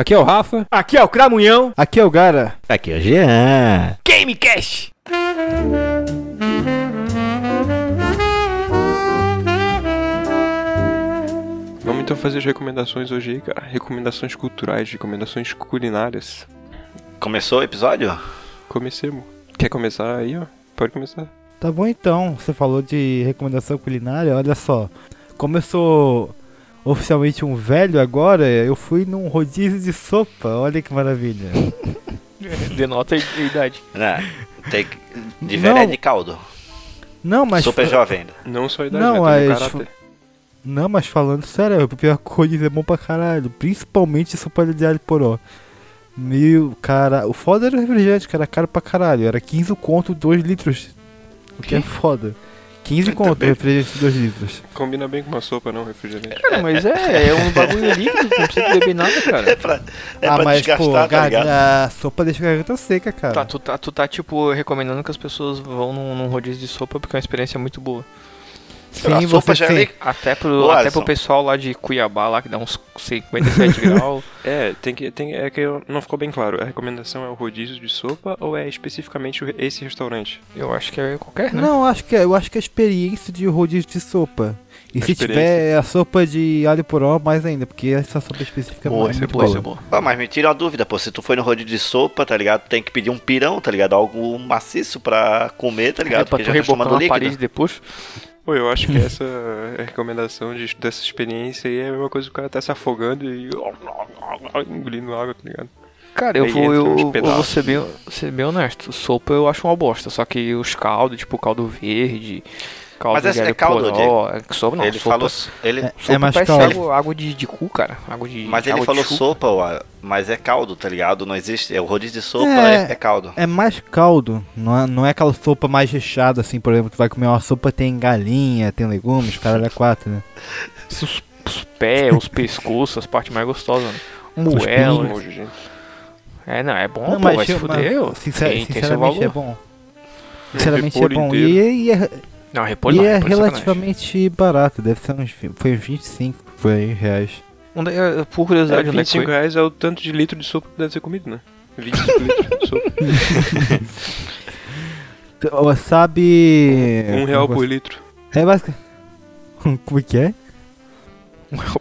Aqui é o Rafa. Aqui é o Cramunhão. Aqui é o Gara. Aqui é o Jean. Gamecast. Vamos então fazer as recomendações hoje aí, cara. Recomendações culturais, recomendações culinárias. Começou o episódio? Comecemos. Quer começar aí, ó? Pode começar. Tá bom então, você falou de recomendação culinária, olha só. Como eu sou oficialmente um velho agora, eu fui num rodízio de sopa, olha que maravilha. Denota a idade. Não. Tem de Não. velho é de caldo. Não, mas. Super jovem ainda. Não só a idade, Não, né? Mas- caráter. Não, mas falando sério, o pior o rodízio é bom pra caralho. Principalmente sopa de alho poró. Meu, cara, o foda era o refrigerante, que era caro pra caralho. Era 15 conto, 2 litros. O que é foda. 15 conto refrigerante, 2 litros. Combina bem com uma sopa, não, refrigerante. Cara, mas é, é um bagulho líquido, não precisa beber nada, É cara. pra, é ah, pra mas pô, tá a sopa deixa a garganta seca, cara. Tá, tu tá, tu tá, tipo, recomendando que as pessoas vão num, num rodízio de sopa porque é uma experiência muito boa. Sim, a sopa já é tem- meio- Até pro, Ô, até pro pessoal lá de Cuiabá, lá que dá uns 57 graus. É, tem que, tem, é que não ficou bem claro. A recomendação é o rodízio de sopa ou é especificamente esse restaurante? Eu acho que é qualquer, né? Não, acho que é, eu acho que é a experiência de rodízio de sopa. E A se tiver a sopa de alho poró, mais ainda, porque essa sopa específica é Boa, muito é boa. boa, isso é boa. Pô, mas me tira uma dúvida, pô. Se tu foi no rodízio de sopa, tá ligado? Tu tem que pedir um pirão, tá ligado? Algo maciço pra comer, tá ligado? É pra Porque tu já tá na líquido. parede depois. Pô, eu acho que essa recomendação de, dessa experiência aí é a mesma coisa que o cara tá se afogando e engolindo água, tá ligado? Cara, eu Aí vou, eu, eu vou ser bem, ser bem honesto. Sopa eu acho uma bosta, só que os caldos, tipo caldo verde, caldo Mas esse de é alho caldo, poró, é que sopa não, ele sopa, falou. Ele, É, sopa mais parece caldo. água, água de, de cu, cara. Água de mas ele falou sopa, ó, mas é caldo, tá ligado? Não existe. É, o rodízio de sopa É. é, é caldo. É mais caldo, não é, não é aquela sopa mais recheada, assim, por exemplo, tu vai comer uma sopa, tem galinha, tem legumes, caralho, é quatro, né? Os, os pés, os pescoços, as partes mais gostosas, né? Gente. É, não, é bom, Não, pô, vai se mas- fuder. mas, sincer- tem, tem seu sinceramente é bom. Sinceramente é bom. E, e é, Não, repolho e não, é repolho sacanagem. relativamente barato, deve ser uns, vi- foi uns 25 por aí, reais. Por curiosidade, é que 25 foi? reais é o tanto de litro de sopa que deve ser comido, né? 25 litros de sopa. Sabe... Um real por litro. É basicamente... Como que é?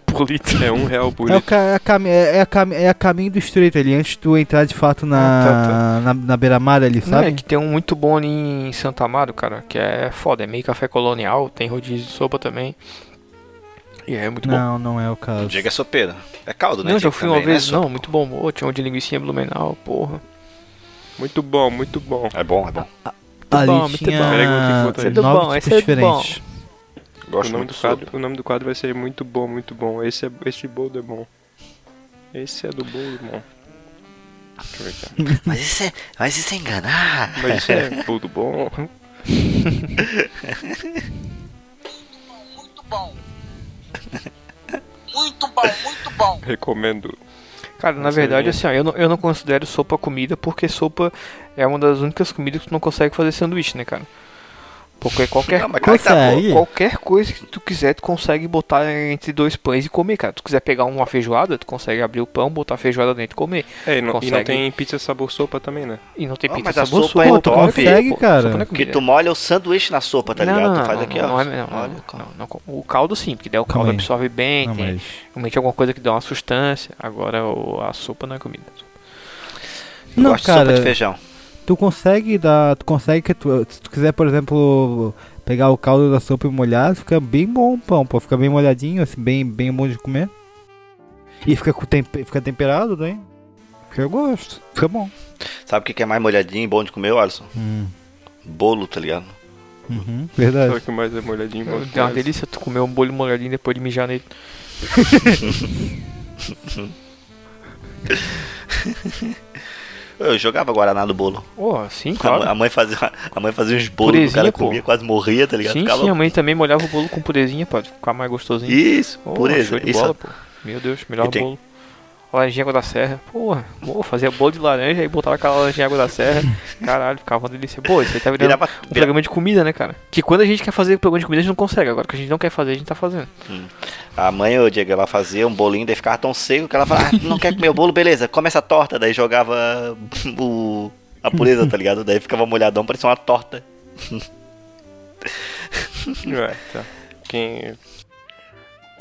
Por litro. É um real por É, o litro. é, a é, é a é a caminho do estreito ali, antes de tu entrar de fato na, Ah, tá, na, na beira-mar ali, Não, sabe? é que tem um muito bom ali em Santa Amaro, cara, que é foda, é meio café colonial, tem rodízio de sopa também. E é muito bom. Não, não é o caso. Diga é sopeira. É caldo, né? Não, já fui uma também, né? vez, Sopa. não, muito bom. Ô, tinha um de linguiça blumenau, porra. Muito bom, muito bom. É bom, é bom. ali bom, muito tinha bom. Aí. Muito bom, esse tipos é bom. Diferentes. O Gosto nome, muito do quadro, sopa. o nome do quadro vai ser muito bom, muito bom. Esse, é, esse bolo é bom. Esse é do bolo, irmão. Deixa eu ver aqui. Mas isso é, mas isso é enganar. Mas isso é bolo bom. Muito bom. Muito bom, muito bom. Recomendo. Cara, na Essa verdade, assim, ó, eu não, eu não considero sopa comida porque sopa é uma das únicas comidas que tu não consegue fazer sanduíche, né, cara? Porque qualquer, Não, cara, tá qualquer coisa que tu quiser, tu consegue botar entre dois pães e comer, cara. Tu quiser pegar uma feijoada, tu consegue abrir o pão, botar a feijoada dentro e comer. É, e não, e não tem pizza sabor sopa também, né? E não tem Ah, pizza mas a sabor sopa é Pô, tu top. consegue, cara. Sopa é Que tu molha o sanduíche na sopa, tá não, ligado? não, tu faz aqui, não, ó. é- calma. O caldo sim, porque daí o Calma caldo aí. absorve bem, Não, tem mas... realmente alguma coisa que dá uma sustância. Agora o- a sopa não é comida. Eu Não, gosto de sopa de cara, feijão. Tu consegue dar... Tu consegue que tu... Se tu quiser, por exemplo, pegar o caldo da sopa e molhar, fica bem bom o pão, pô. Fica bem molhadinho, assim, bem, bem bom de comer. E fica, com tempe... fica temperado, né? Eu gosto. Fica bom. Sabe o que é mais molhadinho e bom de comer, Alisson? Hum. Bolo, tá ligado? Uhum, Só verdade. que mais é molhadinho. bom É uma delícia tu comer um bolho molhadinho depois de mijar nele. Eu jogava Guaraná no bolo. Oh, sim, A, claro. mãe- a mãe fazia, a mãe fazia uns bolos, Purezinha, o cara pô. comia, quase morria, tá ligado? Sim, Ficava- sim, a mãe também molhava o bolo com purezinha pra ficar mais gostosinho. Isso, Oh, pureza. show de Isso, bola, pô. Meu Deus, melhor tem- bolo. Laranjinha água da serra. Porra, pô, fazia bolo de laranja e botava aquela laranjinha água da serra. Caralho, ficava uma delícia. Pô, isso aí tá virando Virava, um virava, programa de comida, né, cara? Que quando a gente quer fazer programa de comida, a gente não consegue. Agora que a gente não quer fazer, a gente tá fazendo. a mãe, o Diego, ela fazia um bolinho, daí ficava tão seco que ela falava, ah, não quer comer o bolo, beleza, come essa torta. Daí jogava o, a pureza, tá ligado? Daí ficava molhadão, parecia uma torta. É, tá. Quem.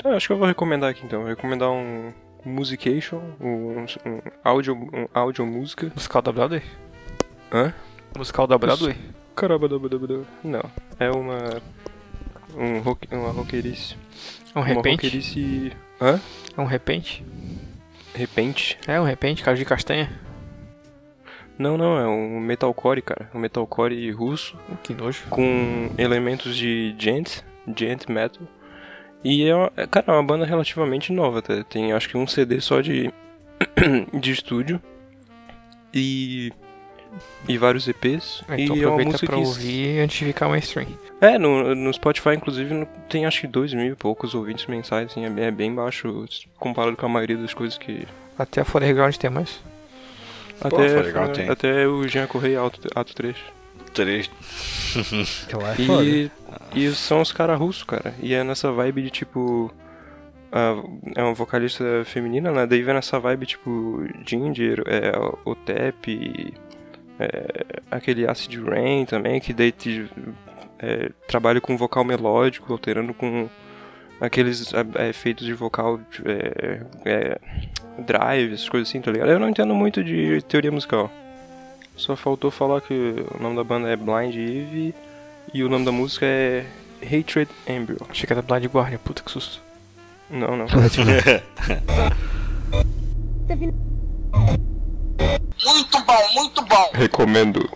Ah, acho que eu vou recomendar aqui então. Vou recomendar um Musication, um, um áudio, um áudio música. Musical da Broadway? Hã? Musical da Broadway? Caramba, não. É uma. Um rock, uma roqueirice. Um Uma repente? roqueirice. Hã? É um repente? Repente? É um repente, caju de castanha. Não, não, é um metalcore, cara. Um metalcore russo Que nojo. com elementos de gent, gent metal. E é, uma, é, cara, é uma banda relativamente nova, tá? Tem acho que um CD só de, de estúdio. E. E vários EPs. Ah, e Então é uma aproveita música pra que. ouvir antes de ficar mainstream. É, no, no Spotify, inclusive, no- tem acho que dois mil e poucos ouvintes mensais, assim, é bem, é bem baixo comparado com a maioria das coisas que. Até a Foreground tem mais. Pô, Até, foi legal, tem. até o Jean Correia Ato, Ato 3. Três. Que lá é. E, e são os caras russos, cara. E é nessa vibe de tipo. a- é uma vocalista feminina, né? Daí vem nessa vibe tipo Ginger, é, o Tep, é, aquele Acid Rain também, que daí te, é, trabalha com vocal melódico, alterando com aqueles é, efeitos de vocal é, é, drive, essas coisas assim, tá ligado? Eu não entendo muito de teoria musical. Só faltou falar que o nome da banda é Blind Eve e o nome da música é Hatred Embryo. Achei que era Blind Guardian, puta que susto. Não, não. Muito bom, muito bom. Recomendo.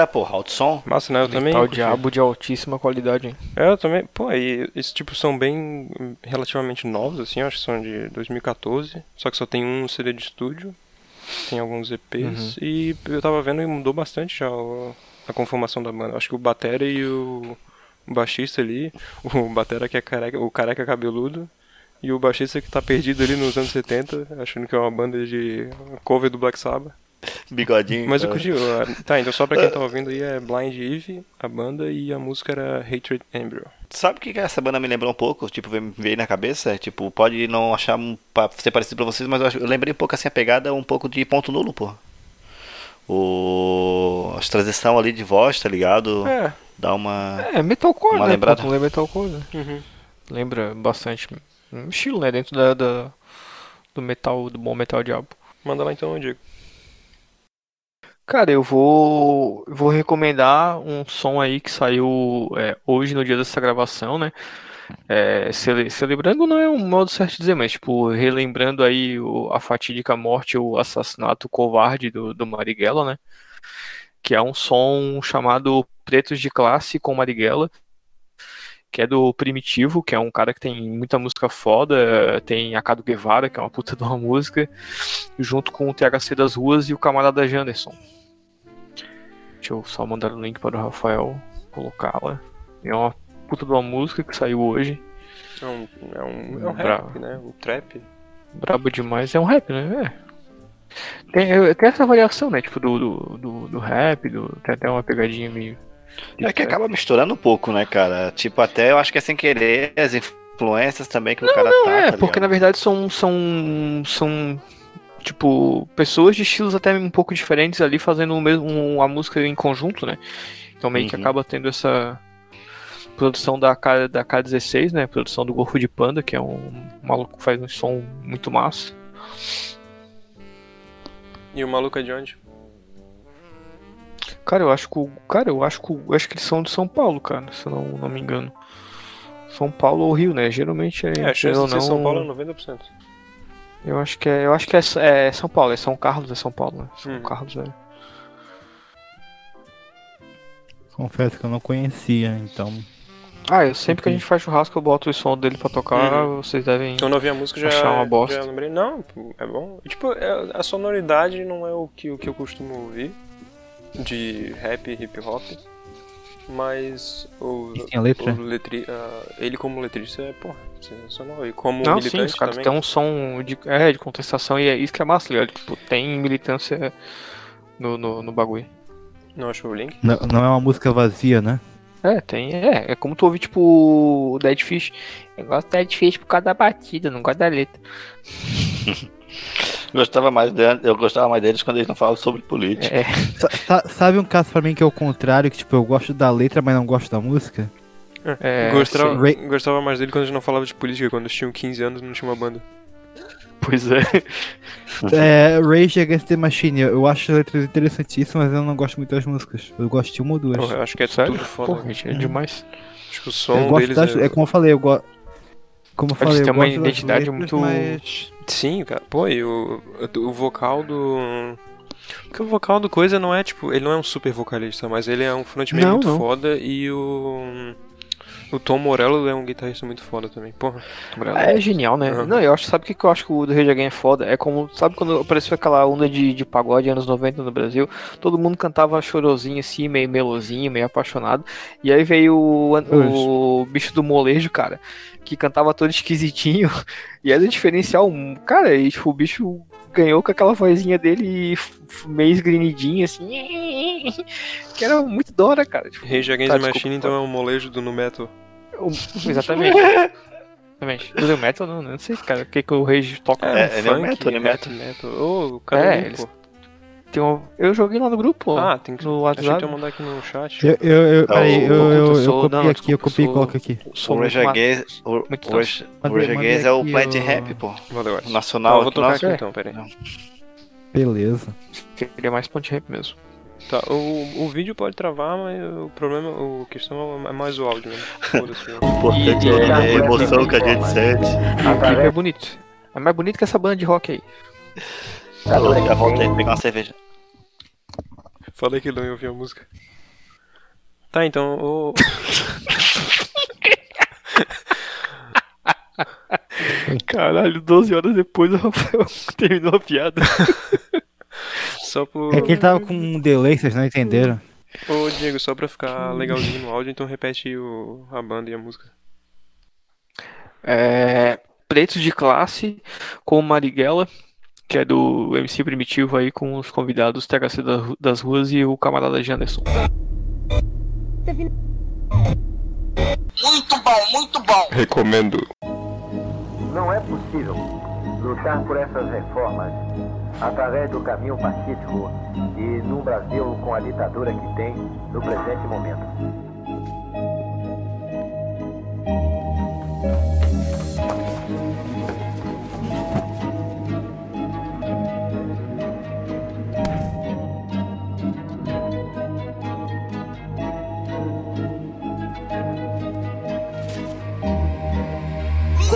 Caseira, porra, alto som. Massa, né? Eu também. Curti. diabo de altíssima qualidade, hein? É, eu também. Pô, e esses tipos são bem relativamente novos, assim, acho que são de 2014. Só que só tem um CD de estúdio. Tem alguns EPs. E eu tava vendo e mudou bastante já o- a conformação da banda. Acho que o Batera e o, o baixista ali. O Batera que é careca, o careca cabeludo. E o baixista que tá perdido ali nos anos 70, achando que é uma banda de cover do Black Sabbath. Bigodinho. Mas eu cara. curti. uh, Tá, então só pra quem tá ouvindo aí é Blind Eve, a banda, e a música era Hatred Embryo. Sabe o que essa banda me lembrou um pouco? Tipo, veio na cabeça. Tipo, pode não achar pra ser parecido pra vocês, mas eu, lembrei um pouco assim a pegada, um pouco de ponto nulo, pô. O. A transição ali de voz, tá ligado? É. Dá uma. É, metalcore, Uma né? lembrada. Ponto é metalcore, né? Uhum. Lembra bastante um estilo, né? Dentro da, da- do metal, do bom metal diabo. Manda lá então, Diego. Cara, eu vou, vou recomendar um som aí que saiu é, hoje no dia dessa gravação, né? É, cele- celebrando não é um modo certo de dizer, mas tipo, relembrando aí o- a fatídica morte, o assassinato covarde do, do Marighella, né? Que é um som chamado Pretos de Classe com Marighella, que é do Primitivo, que é um cara que tem muita música foda, tem a Cado Guevara, que é uma puta de uma música, junto com o THC das Ruas e o camarada Janderson. Deixa eu só mandar o link para o Rafael colocar lá. É uma puta de uma música que saiu hoje. É um, é um, é um rap, né? Um trap. Brabo demais. É um rap, né? É. Tem, tem essa variação, né? Tipo, do, do, do, do rap, do, tem até uma pegadinha meio. É que trap. acaba misturando um pouco, né, cara? Tipo, até eu acho que é sem querer as influências também que o cara Não, tá. é, tá porque na verdade são, são, são, tipo, pessoas de estilos até um pouco diferentes ali fazendo o mesmo, um- a música em conjunto, né? Então meio que Uhum. acaba tendo essa produção da, K, da K16, né? Produção do Golfo de Panda, que é um maluco que faz um som muito massa. E o maluco é de onde? Cara, eu acho que o, cara, eu acho que eu acho que eles são de São Paulo, cara, se eu não, não me engano. São Paulo ou Rio, né? Geralmente é, É, a chance de ser São não- Paulo é 90%. Eu acho que é, eu acho que é, é São Paulo, é São Carlos, é São Paulo, né? São Hum. Carlos é. Confesso que eu não conhecia, então. Ah, eu, sempre que a gente faz churrasco eu boto o som dele pra tocar, Uhum. vocês devem. Eu não ouvi a música já. Achar uma bosta. Já lembrei. Não, é bom. Tipo, é- a sonoridade não é o que, o que eu costumo ouvir de rap e hip hop. Mas o. E tem a letra? o letri, ah, ele como letrista é, porra, sensacional. E como Não, sim, militante os caras também. têm um som de, é, de contestação e é isso que é massa, ligado? Tipo, tem militância no, no, no bagulho. Não achou o link? Não, não é uma música vazia, né? É, tem. É, é como tu ouve, tipo, o Dead Fish. Eu gosto do Dead Fish por causa da batida, não gosto da letra. Gostava mais de- eu gostava mais deles quando eles não falavam sobre política. É, Sa- sa- sabe um caso pra mim que é o contrário, que tipo, eu gosto da letra, mas não gosto da música? é, gostava, sim. Ray- gostava mais dele quando a gente não falava de política, quando eles tinham 15 anos e não tinha uma banda. Pois é. É, Rage Against the Machine, eu acho as letras interessantíssimas, mas eu não gosto muito das músicas. Eu gosto de uma ou duas. Eu acho que é Sério? tudo foda. Porra, gente, é demais. Acho que o eu som gosto deles das, é... é como eu falei, eu gosto. Como eu Eles falei, eu têm uma identidade letras, muito- mas- Sim, cara. Pô, e o, o vocal do. Porque o vocal do Coisa não é tipo. Ele não é um super vocalista, mas ele é um frontman Não, muito não. foda e o. O Tom Morello é um guitarrista muito foda também. Porra. É genial, né? Aham. Não, eu acho, sabe o que que eu acho que o do Rage Against é foda? É como, sabe quando apareceu aquela onda de, de pagode anos 90 no Brasil? Todo mundo cantava chorosinho assim, meio melosinho, meio apaixonado. E aí veio o, o bicho do molejo, cara, que cantava todo esquisitinho. E era diferencial, cara, e tipo, o bicho ganhou com aquela vozinha dele meio esgrinidinho assim. Que era muito da hora, cara. Tipo, Rage Against Tá, the desculpa, Machine então é um molejo do no metal. o- exatamente. Exatamente. Do metal não, não sei, cara, o que, que o Rage toca. É, um ele é funk, metal, ele é rap metal. Ô, cadê É, eles- pô? Tem um- Eu joguei lá no grupo, Ah, tem que. no Achei que WhatsApp. tu ia mandar aqui no chat. Eu, eu, eu, Tá, peraí, eu, eu, eu, sou- copiei não, aqui, eu copiei e coloco aqui. Sou O Against é o ó. rap, pô. Valeu. Nacional Tá, eu vou tocar nosso. aqui então, peraí. Beleza. Queria mais ponte rap mesmo. Tá, o, o vídeo pode travar, mas o problema, o questão é mais o áudio mesmo. Foda-se. O importante é a emoção que a gente sente. O clipe é bonito. É mais bonito que essa banda de rock aí. Alô, já voltei, pegar uma cerveja. Falei que ele não ia ouvir a música. Tá, então, o... Caralho, 12 horas depois o Rafael terminou a piada. só por... É que ele tava com um delay, vocês não entenderam. Ô, Diego, só pra ficar legalzinho no áudio, então repete o... a banda e a música. É, Pretos de Classe com Marighella, que é do MC Primitivo aí com os convidados THC da- das Ruas e o camarada Janderson. Muito bom, muito bom. Recomendo. Não é possível lutar por essas reformas através do caminho pacífico e num Brasil com a ditadura que tem no presente momento.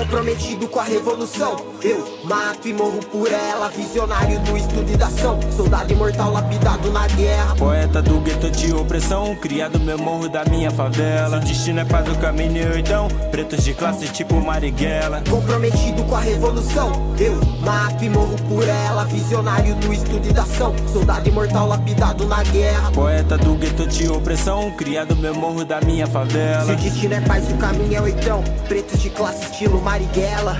Comprometido com a revolução, eu mato e morro por ela. Visionário do estudo e da ação, soldado imortal lapidado na guerra. Poeta do gueto de opressão, criado meu morro da minha favela. Se o destino é paz, o caminho então. Pretos de classe tipo Marighella. Comprometido com a revolução, eu mato e morro por ela. Visionário do estudo e da ação, soldado imortal lapidado na guerra. Poeta do gueto de opressão, criado meu morro da minha Se favela. o destino é paz, o caminho é oitão. Pretos de classe estilo Marighella.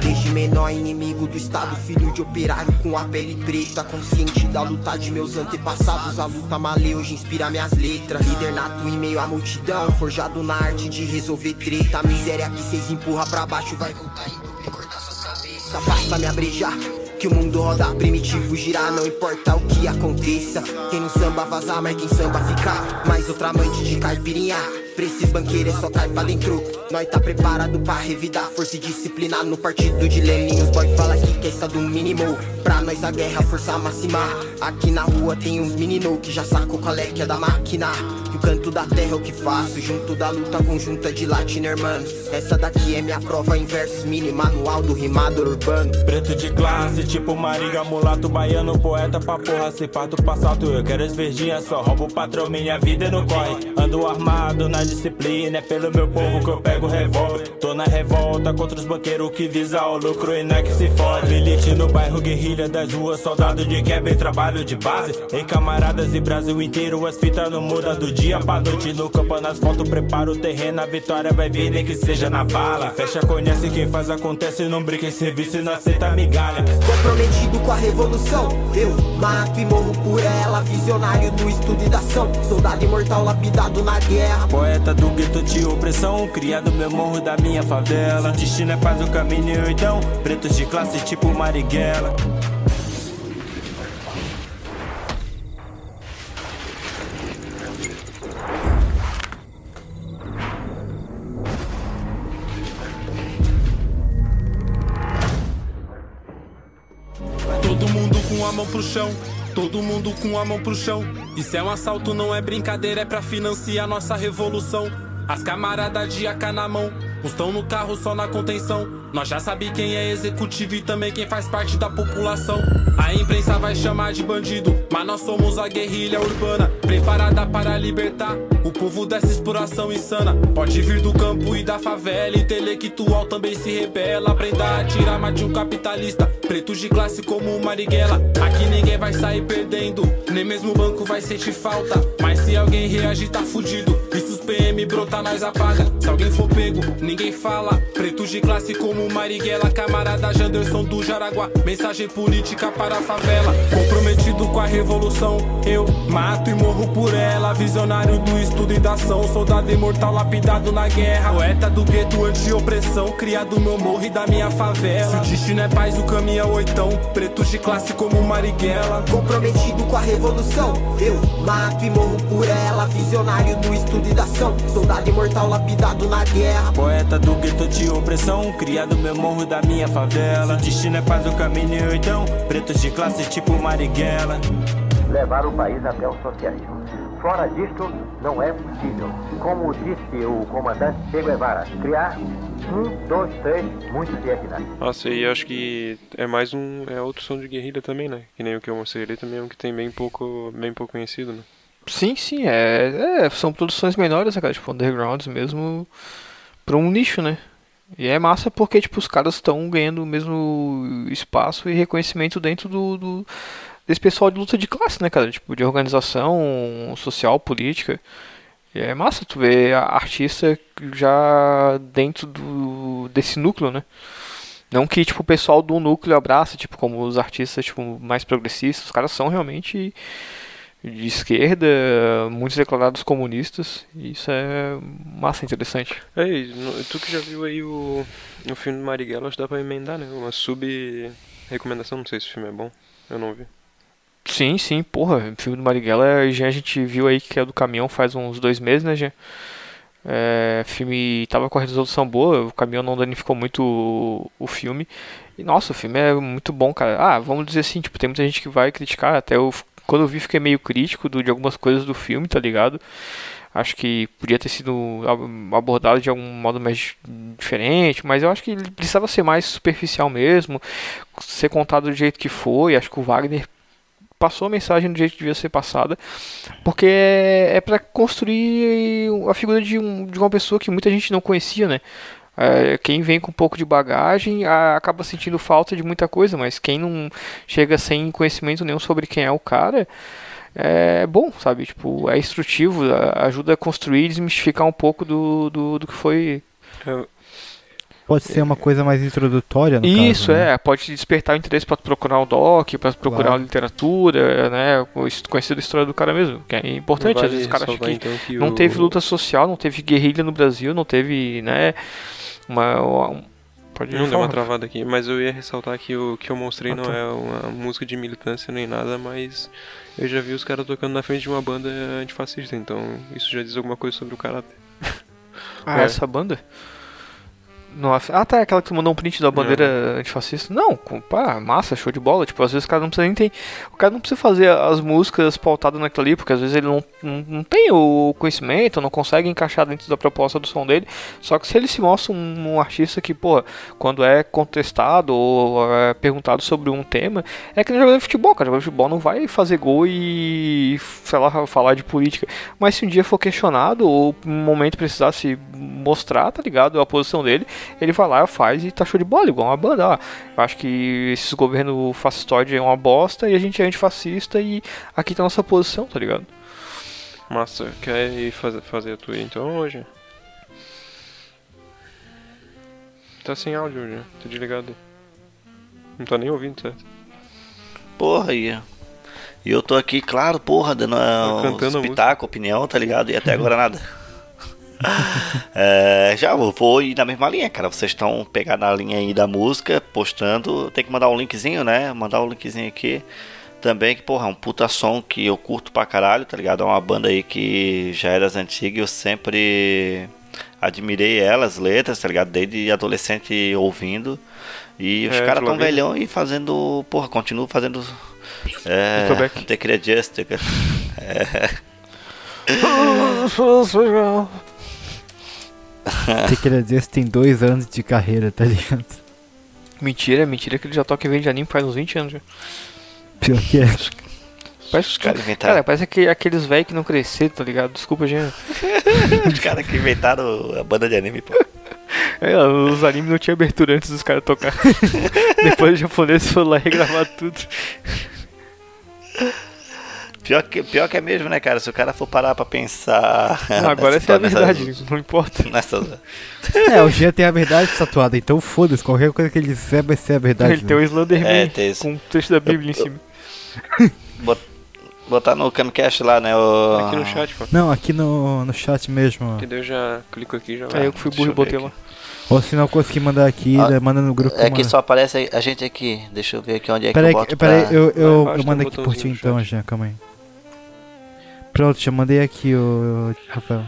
Desde menor inimigo do Estado, filho de operário com a pele preta. Consciente da luta de meus antepassados. A luta malê hoje inspira minhas letras. Líder nato em meio à multidão. Forjado na arte de resolver treta. A miséria que cês empurra pra baixo vai voltar e cortar suas cabeças. Basta me abrejar. Que o mundo roda primitivo girar, não importa o que aconteça. Quem no samba vazar, mas quem samba ficar. Mais outra amante de caipirinha. Pra esses banqueiros é só cai pra dentro. Nós tá preparado pra revidar força e disciplina no partido de Lenin. Os boy fala que quer estado mínimo. Pra nós a guerra, força máxima. Aqui na rua tem uns menino que já sacou qual é que é da máquina. E o canto da terra é o que faço, junto da luta conjunta de latino, hermanos. Essa daqui é minha prova em versos mini, manual do rimador urbano. Preto de classe, tipo Mariga, mulato, baiano, poeta pra porra, se parto pra salto, eu quero as verdinhas, só roubo patrão, minha vida não corre. Ando armado na disciplina, é pelo meu povo que eu pego revólver. Tô na revolta contra os banqueiros que visa o lucro e não é que se fode. Milite no bairro, guerrilha das ruas, soldado de quebra e trabalho de base. Em camaradas e Brasil inteiro, as fitas não mudam do dia pra noite. No campo, nas fotos, prepara o terreno, a vitória vai vir, nem que seja na bala. Fecha, conhece quem faz, acontece, não brinca em serviço e não aceita migalha. Comprometido com a revolução, eu mato e morro por ela. Visionário do estudo e da ação, soldado imortal lapidado na guerra. Poeta do gueto de opressão, criado meu morro da minha favela. Se destino é paz, o caminho então. Pretos de classe tipo Marighella. Mão pro chão, todo mundo com a mão pro chão. Isso é um assalto, não é brincadeira, é pra financiar nossa revolução. As camaradas de AK na mão, uns tão no carro só na contenção. Nós já sabe quem é executivo e também quem faz parte da população. A imprensa vai chamar de bandido, mas nós somos a guerrilha urbana, preparada para libertar o povo dessa exploração insana. Pode vir do campo e da favela, intelectual também se rebela. Aprenda a tirar mais de um capitalista, pretos de classe como Marighella. Aqui ninguém vai sair perdendo, nem mesmo o banco vai sentir falta. Mas se alguém reagir, tá fudido. E os PM brotar, nós apaga. Se alguém for pego, ninguém fala. Pretos de classe como Marighella, camarada Janderson do Jaraguá. Mensagem política para a favela. Comprometido com a revolução, eu mato e morro por ela. Visionário do estudo e da ação, soldado imortal lapidado na guerra. Poeta do gueto anti-opressão, criado meu morro e da minha favela. Se o destino é paz, o caminho é oitão. Pretos de classe como Marighella. Comprometido com a revolução, eu mato e morro por ela. Visionário do estudo e da ação, soldado imortal lapidado na guerra. Poeta do gueto de opressão, criado meu morro da minha favela. Se o destino é paz, o caminho então. Pretos de classe tipo Marighella. Levar o país até o socialismo. Fora disto, não é possível. Como disse o comandante Che Guevara, criar um, dois, três, muitos Vietnã. Nossa, e acho que é mais um. É outro som de guerrilha também, né? Que nem o que eu mostrei ali também é um que tem bem pouco, bem pouco conhecido, né? Sim, sim, é, é, são produções menores, né, tipo, undergrounds mesmo, pra um nicho, né? E é massa porque, tipo, os caras estão ganhando o mesmo espaço e reconhecimento dentro do, do, desse pessoal de luta de classe, né, cara? Tipo, de organização social, política. E é massa tu ver a artista já dentro do, desse núcleo, né? Não que, tipo, o pessoal do núcleo abraça, tipo, como os artistas, tipo, mais progressistas. Os caras são realmente de esquerda, muitos declarados comunistas, e isso é massa interessante. Ei, no- tu que já viu aí o, o filme do Marighella, acho que dá pra emendar, né? Uma sub-recomendação, não sei se o filme é bom, eu não vi. Sim, sim, porra, o filme do Marighella, já a gente viu aí que é do caminhão faz uns dois meses, né, Jean? É, filme tava com a resolução boa, o caminhão não danificou muito o, o filme. E nossa, o filme é muito bom, cara. Ah, vamos dizer assim, tipo, tem muita gente que vai criticar, até eu, quando eu vi fiquei meio crítico do, de algumas coisas do filme, tá ligado? Acho que podia ter sido ab- abordado de algum modo mais diferente, mas eu acho que ele precisava ser mais superficial mesmo, ser contado do jeito que foi. Acho que o Wagner passou a mensagem do jeito que devia ser passada, porque é, é para construir a figura de, um, de uma pessoa que muita gente não conhecia, né? É, quem vem com um pouco de bagagem a- acaba sentindo falta de muita coisa, mas quem não chega sem conhecimento nenhum sobre quem é o cara é bom, sabe? Tipo, é instrutivo, ajuda a construir e desmistificar um pouco do, do, do que foi Pode ser uma coisa mais introdutória, no Isso, caso, né? é, pode despertar o interesse para procurar o doc, para procurar Claro. a literatura, né, conhecer a história do cara mesmo, que é importante, vale às vezes o cara acha que então, que não o- teve luta social, não teve guerrilha no Brasil, não teve, né, uma... um- pode Não deu uma travada aqui, mas eu ia ressaltar que o que eu mostrei não é uma música de militância nem nada, mas eu já vi os caras tocando na frente de uma banda antifascista, então isso já diz alguma coisa sobre o caráter. Ah, É. essa banda? Nossa. Ah, tá, aquela que tu mandou um print da bandeira antifascista. Não, pá, massa, show de bola. Tipo, às vezes o cara não precisa nem ter. O cara não precisa fazer as músicas pautadas naquilo ali, porque às vezes ele não, não, não tem o conhecimento, não consegue encaixar dentro da proposta do som dele. Só que se ele se mostra um, um artista que, pô, quando é contestado ou é perguntado sobre um tema, é que jogador de futebol, cara. Jogador de futebol não vai fazer gol e, sei lá, falar de política. Mas se um dia for questionado ou um momento precisar se mostrar, tá ligado? A posição dele, ele vai lá, faz e tá show de bola, igual uma banda. ó. eu acho que esses governos fascistoide é uma bosta e a gente é antifascista e aqui tá a nossa posição, tá ligado? Massa, quer ir fazer, fazer a tua então hoje? Tá sem áudio hoje, tá desligado. Não tá nem ouvindo, certo? Porra, e e eu tô aqui, claro, porra, dando uns pitaco, opinião, tá ligado? E até agora nada. É, já vou, vou ir na mesma linha, cara. Vocês estão pegando na linha aí da música, postando. Tem que mandar um linkzinho, né? Mandar um linkzinho aqui. Também que, porra, é um puta som que eu curto pra caralho, tá ligado? É uma banda aí que já é das antigas. Eu sempre admirei ela, as letras, tá ligado? Desde adolescente ouvindo. E os É, caras tão velhão e fazendo. Porra, continuam fazendo. É. The Creed Justice. É. Você queria dizer que tem dois anos de carreira, tá ligado? Mentira, mentira que ele já toca e vende anime faz uns 20 anos já. Pior que é. Parece, Os caras inventaram. cara, parece que aqueles velhos que não cresceram, tá ligado? Desculpa, gente. Os caras que inventaram a banda de anime, pô. É, os animes não tinham abertura antes dos caras tocar. Depois os japoneses foram lá regravar tudo. Pior que, pior que é mesmo, né, cara? Se o cara for parar pra pensar. Não, agora essa é a verdade, não importa. Nessa, É, o Jean tem a verdade tatuada, então foda-se, qualquer coisa que ele disser vai ser a verdade. Ele tem o né? Slenderman É, tem isso. com um texto da Bíblia em cima. bot- botar no Camcast lá, né? O... Aqui no chat, pô. Não, aqui no, no chat mesmo. Que daí eu já clico aqui já. Aí eu que fui burro e eu botei lá. Ou se não conseguir mandar aqui, Ah, né, manda no grupo. É que manda. só aparece a gente aqui. Deixa eu ver aqui onde é que Peraí, eu boto peraí, pra... eu, eu, eu tem mando um aqui por ti então. Jean, calma aí. Pronto, já mandei aqui, o Rafael.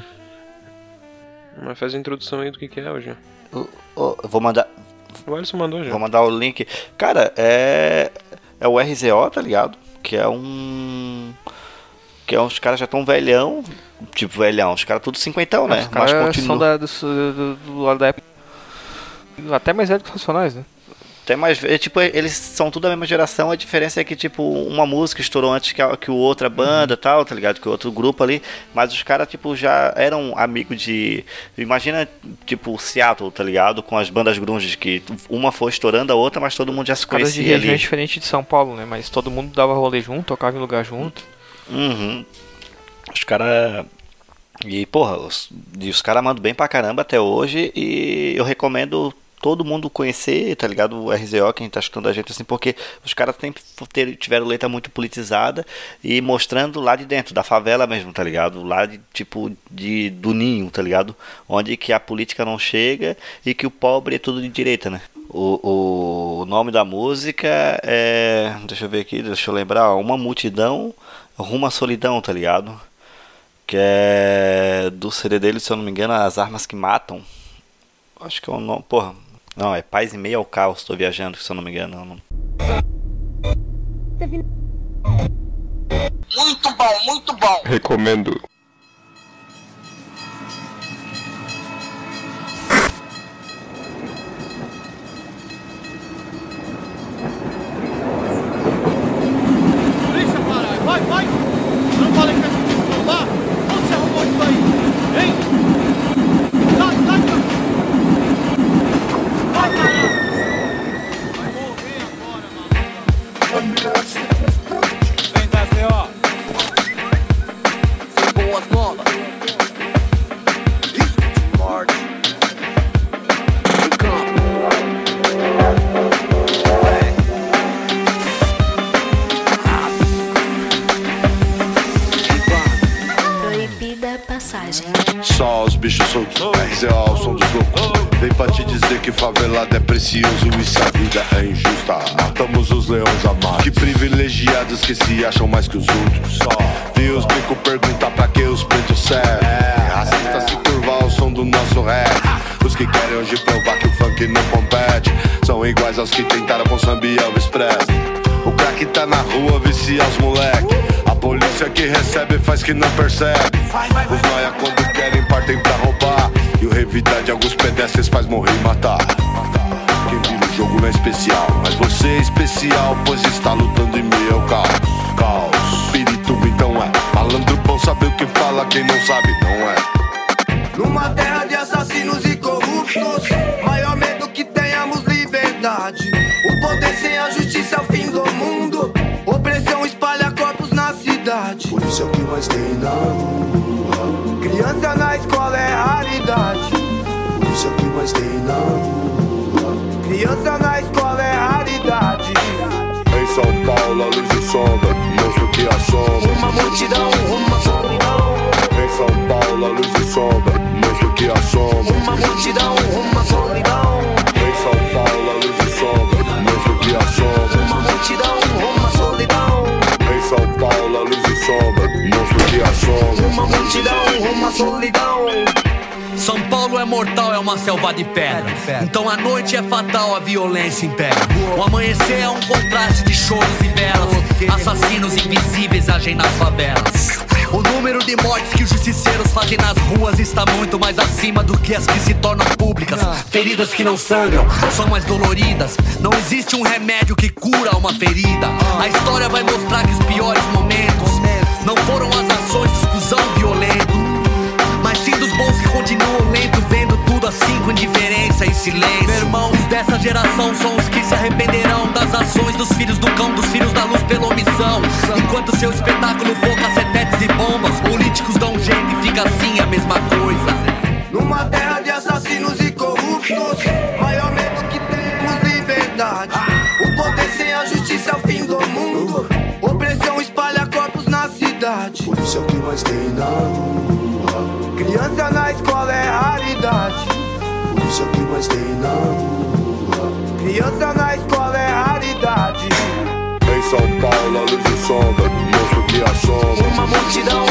Mas faz a introdução aí do que, que é hoje. Eu vou mandar, O Alisson mandou já. vou mandar o link. Cara, é... É o RZO, tá ligado? Que é um... Que é uns caras já tão velhão. Tipo, velhão. Os caras tudo cinquentão, né? Os caras continua- são da, do, do, do lado da época. Até mais velho que os Racionais, né? Até mais. é, tipo, eles são tudo da mesma geração, a diferença é que, tipo, uma música estourou antes que, a, que o outra banda e tal, tá ligado? Que o outro grupo ali. Mas os caras, tipo, já eram amigos de. Imagina, tipo, Seattle, tá ligado? Com as bandas grunge, que uma foi estourando a outra, mas todo mundo já se Cada de conhecia região é ali. diferente de São Paulo, né? Mas todo mundo dava rolê junto, tocava em lugar junto. Uhum. Os caras. E, porra, os, e os caras mandam bem pra caramba até hoje. E eu recomendo todo mundo conhecer, tá ligado? O RZO, quem tá escutando a gente assim, porque os caras tiveram letra muito politizada e mostrando lá de dentro, da favela mesmo, tá ligado? Lá de tipo de do ninho, tá ligado? Onde que a política não chega e que o pobre é tudo de direita, né? O, o nome da música é. Deixa eu ver aqui, deixa eu lembrar. Uma multidão rumo à solidão, tá ligado? Que é do CD dele, se eu não me engano, As Armas que Matam. Acho que é o nome. Porra. Não, é Paz e Meio ao Caos, tô viajando, se eu não me engano. o nome. Muito bom, muito bom. Recomendo. Polícia, caralho! Vai, vai! Eu não falei que a gente ia trombar? Onde você arrumou isso aí? Hein? Sai, sai, cara! Vai, caralho! Vai morrer agora, mano! Vem cá, C.O. Sem boas bolas. Só os bichos soltos, RZO, o som dos loucos. Vem pra te dizer que favelado é precioso e se a vida é injusta. Matamos os leões amados. Que privilegiados que se acham mais que os outros. Vi os bicos perguntar pra que os pretos servem. É, racista se curvar ao som do nosso rap. Os que querem hoje provar que o funk não compete. São iguais aos que tentaram com samba e Elvis Presley. O crack tá na rua, vicia os moleque. A polícia que recebe faz que não percebe. Os noia quando querem partem pra roubar. E o revidar de alguns pedestres faz morrer e matar. Quem vira o jogo não é especial, mas você é especial, pois está lutando em meio ao caos. Caos, espírito então é. Malandro bom sabe o que fala, quem não sabe não é. Numa terra de assassinos e corruptos, maior medo que tenhamos liberdade. O poder sem a justiça é o fim do mundo. Opressão espalha corpos na cidade. Por isso é o que mais tem na rua. Criança na escola é raridade. Por isso é o que mais tem na rua. Criança na escola é raridade. Em São Paulo, a luz e sombra, monstro que assombra. Uma multidão, uma solidão. Em São Paulo, a luz e sombra, monstro que assombra. Uma multidão, uma solidão. Em São Paulo, a luz e sombra, monstro que assombra. Uma multidão, uma solidão. Em São Paulo, a luz e sombra, Uma multidão, uma solidão. São Paulo é mortal, é uma selva de pedra. Então a noite é fatal, a violência impera. O amanhecer é um contraste de choros e velas. Assassinos invisíveis agem nas favelas. O número de mortes que os justiceiros fazem nas ruas está muito mais acima do que as que se tornam públicas. Feridas que não sangram são mais doloridas. Não existe um remédio que cura uma ferida. A história vai mostrar que os piores momentos não foram as ações dos cuzão violento. Mas sim dos bons que continuam lento, vendo tudo assim com indiferença e silêncio. Irmãos dessa geração são os que se arrependerão das ações dos filhos do cão, dos filhos da luz pela omissão. Enquanto seu espetáculo for cacetetes e bombas, políticos dão um jeito e fica assim a mesma coisa. Numa terra de assassinos e corruptos, Por isso é o que mais tem na rua. Criança na escola é raridade. Por isso é o que mais tem na rua. Criança na escola é raridade. Em São Paulo, a luz e sombra, monstro que assombra. Uma multidão,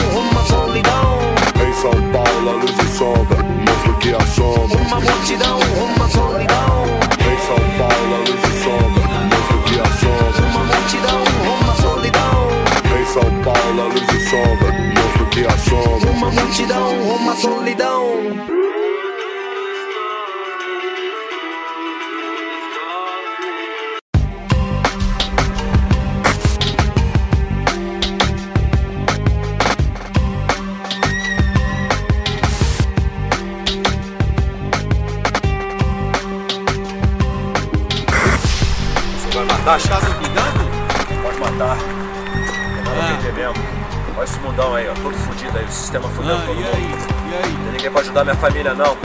família, não.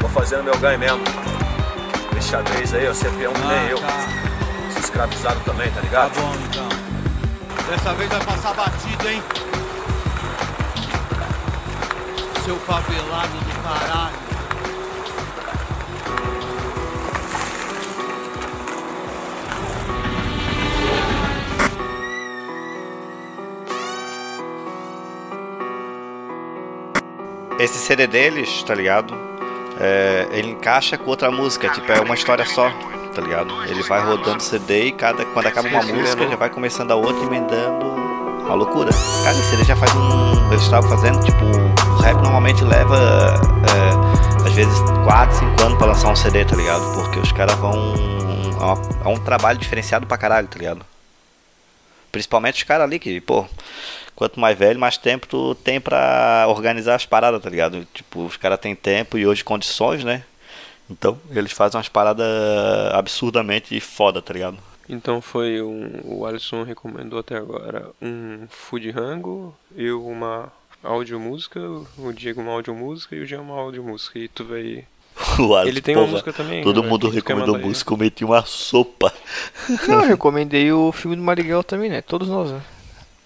Vou fazendo meu ganho mesmo. Esse xadrez aí, ó. Você é peão que nem Ah, eu. tá. Sou escravizado também, tá ligado? Tá bom, então. Dessa vez vai passar batido, hein? Seu favelado do caralho. Esse CD deles, tá ligado? É, ele encaixa com outra música, tipo, é uma história só, tá ligado? Ele vai rodando CD e cada, quando acaba uma música, já vai começando a outra, emendando uma loucura. Cara, esse CD já faz um. Eles estavam fazendo, tipo, o rap normalmente leva é, às vezes 4, 5 anos pra lançar um CD, tá ligado? Porque os caras vão. É, uma- é um trabalho diferenciado pra caralho, tá ligado? Principalmente os caras ali que, pô, quanto mais velho, mais tempo tu tem pra organizar as paradas, tá ligado? Tipo, os caras têm tempo e hoje condições, né? Então, eles fazem umas paradas absurdamente foda, tá ligado? Então foi um. O Alisson recomendou até agora um Food Rango, eu uma audiomúsica, o Diego uma audiomúsica e o Jean uma audiomúsica. E tu vai. O Alisson, Ele tem uma porra, música também. Todo né, mundo recomendou música, eu meti uma sopa. Não, eu recomendei o filme do Marighella também, né? Todos nós, né?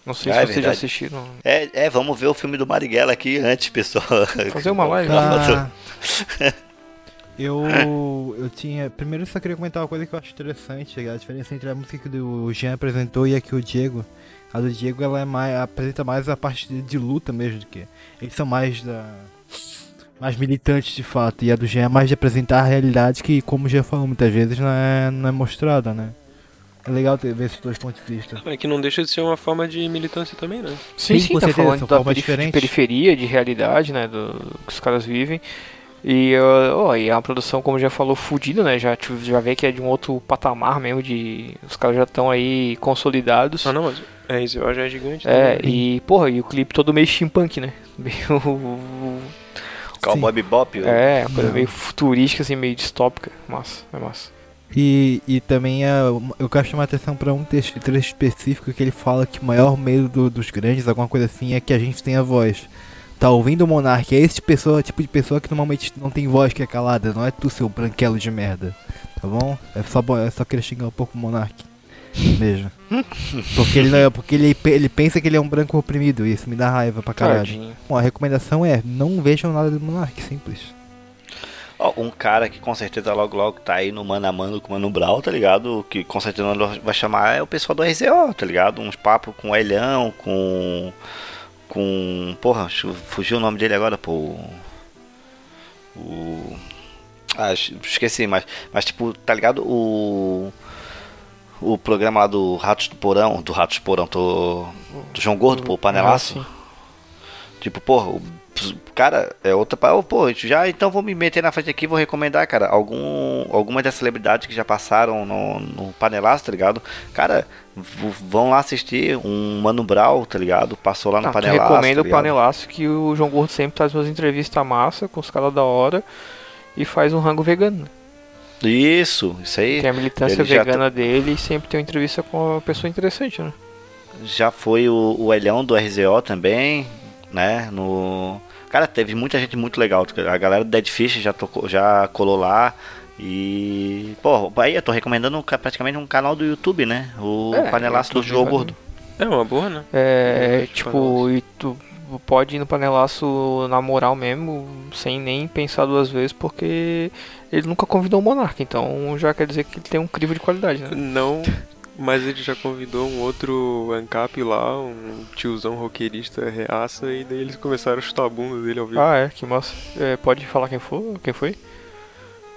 Não sei Ah, é se vocês já assistiram. É, é, vamos ver o filme do Marighella aqui antes, pessoal. Fazer uma live. Tá. Eu, eu tinha. Primeiro eu só queria comentar uma coisa que eu acho interessante, a diferença entre a música que o Jean apresentou e a que o Diego. A do Diego ela é mais, apresenta mais a parte de, de luta mesmo do que. Eles são mais da. Mais militantes de fato. E a do Jean é mais de apresentar a realidade que, como o Jean falou muitas vezes, não é, não é mostrada, né? É legal ter, ver esses dois pontos de vista. É que não deixa de ser uma forma de militância também, né? Sim, Sim, sim, com tá certeza, falando da formas perif- de periferia, de realidade, né, do que os caras vivem. E, uh, ó, e é uma produção, como já falou, fodida, né, já, tu já vê que é de um outro patamar mesmo, de os caras já estão aí consolidados. Ah não, mas é isso, já é gigante. É, também. e, porra, e o clipe todo meio steampunk, né, meio... Cowboy Bebop. É, uma coisa meio futurística, assim, meio distópica, massa, é massa. E, e também é, eu quero chamar atenção para um texto, trecho específico que ele fala que o maior medo do- dos grandes, alguma coisa assim, é que a gente tenha voz. Tá ouvindo o Monark? É esse pessoa, tipo de pessoa que normalmente não tem voz, que é calada, não é tu, seu branquelo de merda. Tá bom? É só, é só querer xingar um pouco o Monark. Beijo. Porque ele não é, porque ele, ele pensa que ele é um branco oprimido, e isso me dá raiva pra caralho. Bom, a recomendação é não vejam nada do Monark, simples. Um cara que com certeza logo logo tá aí no mano a mano com o Mano Brau, tá ligado? Que com certeza vai chamar é o pessoal do RZO, tá ligado? Uns papos com o Elhão, com. Com. Porra, fugiu o nome dele agora, pô. O. Ah, es- esqueci, mas. Mas tipo, tá ligado? O. O programa lá do Ratos do Porão, do Ratos do Porão, tô. Do João Gordo, pô, o panelaço. Ah, sim. Tipo, porra, o cara, é outra pa- Pô, já então vou me meter na frente aqui vou recomendar, cara, algum, algumas das celebridades que já passaram no, no panelaço, tá ligado? Cara, vão lá assistir um Mano Brau, tá ligado? Passou lá no Ah, panelaço. recomendo tá o? Panelaço que o João Gordo sempre faz umas entrevistas massa com os caras da hora e faz um rango vegano. Isso, isso aí. Tem a militância vegana dele e sempre tem uma entrevista com uma pessoa interessante, né? Já foi o, o Elhão do RZO também, né? No. Cara, teve muita gente muito legal. A galera do Dead Fish já, tocou, já colou lá. E. Pô, aí eu tô recomendando ca- praticamente um canal do YouTube, né? O É, Panelaço do vale. Gordo. É uma boa, né? É, Uhum, tipo, e tu pode ir no panelaço na moral mesmo, sem nem pensar duas vezes, porque ele nunca convidou o Monarca, então já quer dizer que ele tem um crivo de qualidade, né? Não, mas ele já convidou um outro ANCAP lá, um tiozão roqueirista reaça, e daí eles começaram a chutar a bunda dele ao vivo. Ah, é, que massa. É, pode falar quem for? Quem foi?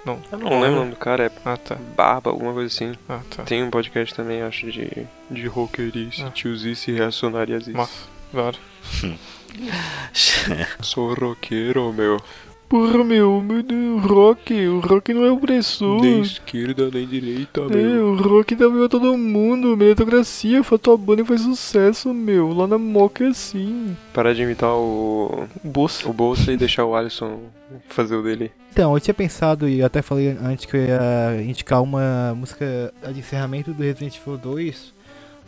Não. Eu não lembro o nome do cara, é Ah, tá. Barba, alguma coisa assim. Ah, tá. Tem um podcast também, acho, de, de roqueirice, Ah. tiozice e reacionariazice. Massa, hora. Sou roqueiro, meu. Porra, meu, meu Deus, o rock, o rock não é opressor. Nem esquerda, nem direita, É, meu. o rock dá pra todo mundo, meritocracia, foi tua banda e faz sucesso, meu. Lá na Moca é assim. Parar de imitar o. Bolsa. O Bolsa e deixar o Alisson fazer o dele. Então, eu tinha pensado, e até falei antes que eu ia indicar uma música de encerramento do Resident Evil 2.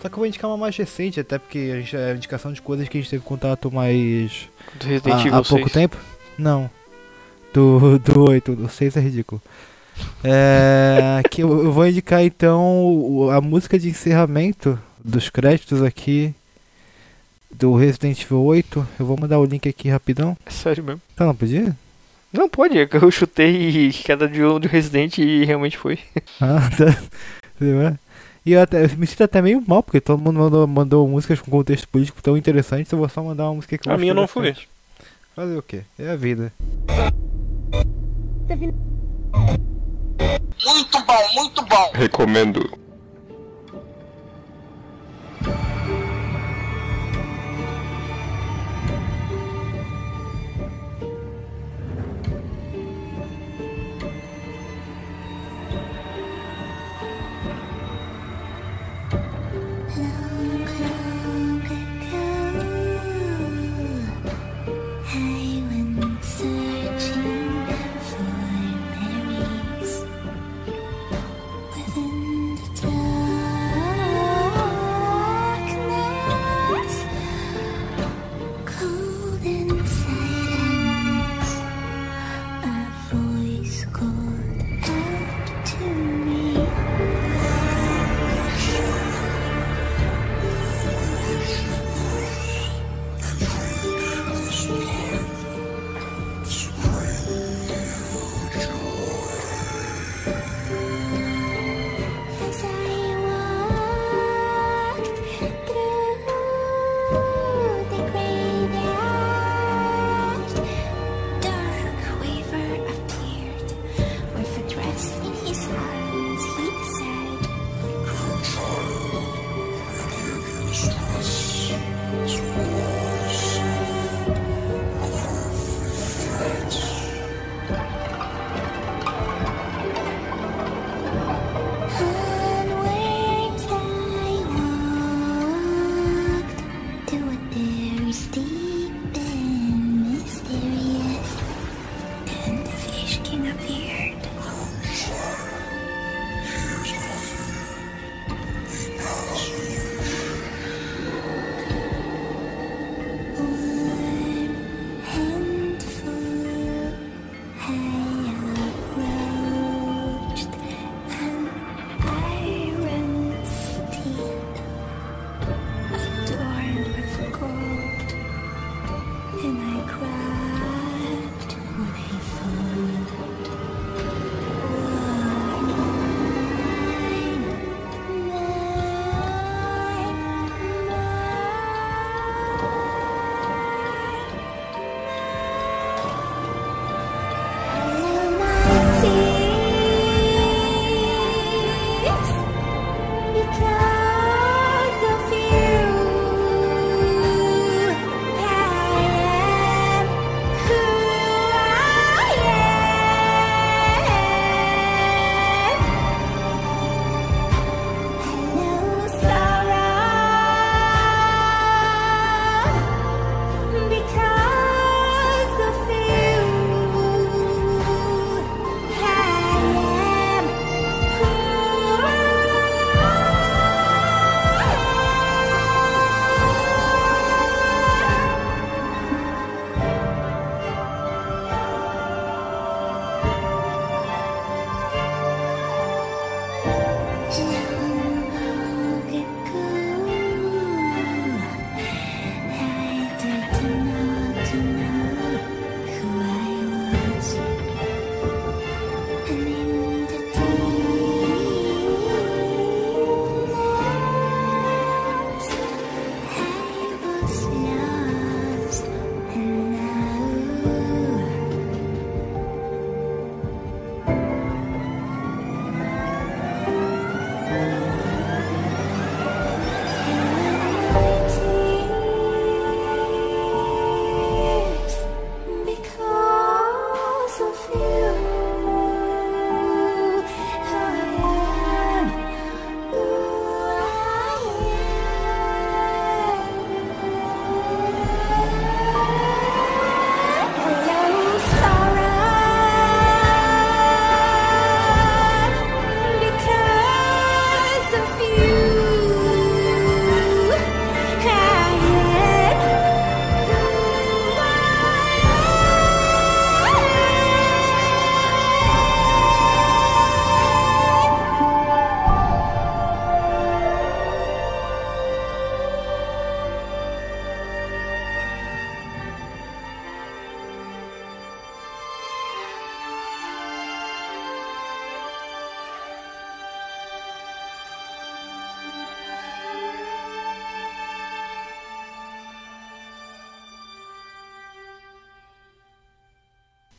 Só que eu vou indicar uma mais recente, até porque a gente é indicação de coisas que a gente teve contato mais. Do Resident há, Evil há pouco 6. tempo? Não. Do, do 8, do 6 é ridículo. É, que eu, eu vou indicar então a música de encerramento dos créditos aqui do Resident Evil 8. Eu vou mandar o link aqui rapidão. É sério mesmo. Tá, não podia? Não, pode, é que eu chutei cada de um do Resident e realmente foi. Ah, tá. E eu, até, eu me sinto até meio mal, porque todo mundo mandou, mandou músicas com contexto político tão interessantes, eu vou só mandar uma música que eu A minha não foi. interessante. Fazer o quê? É a vida. Muito bom, muito bom. Recomendo.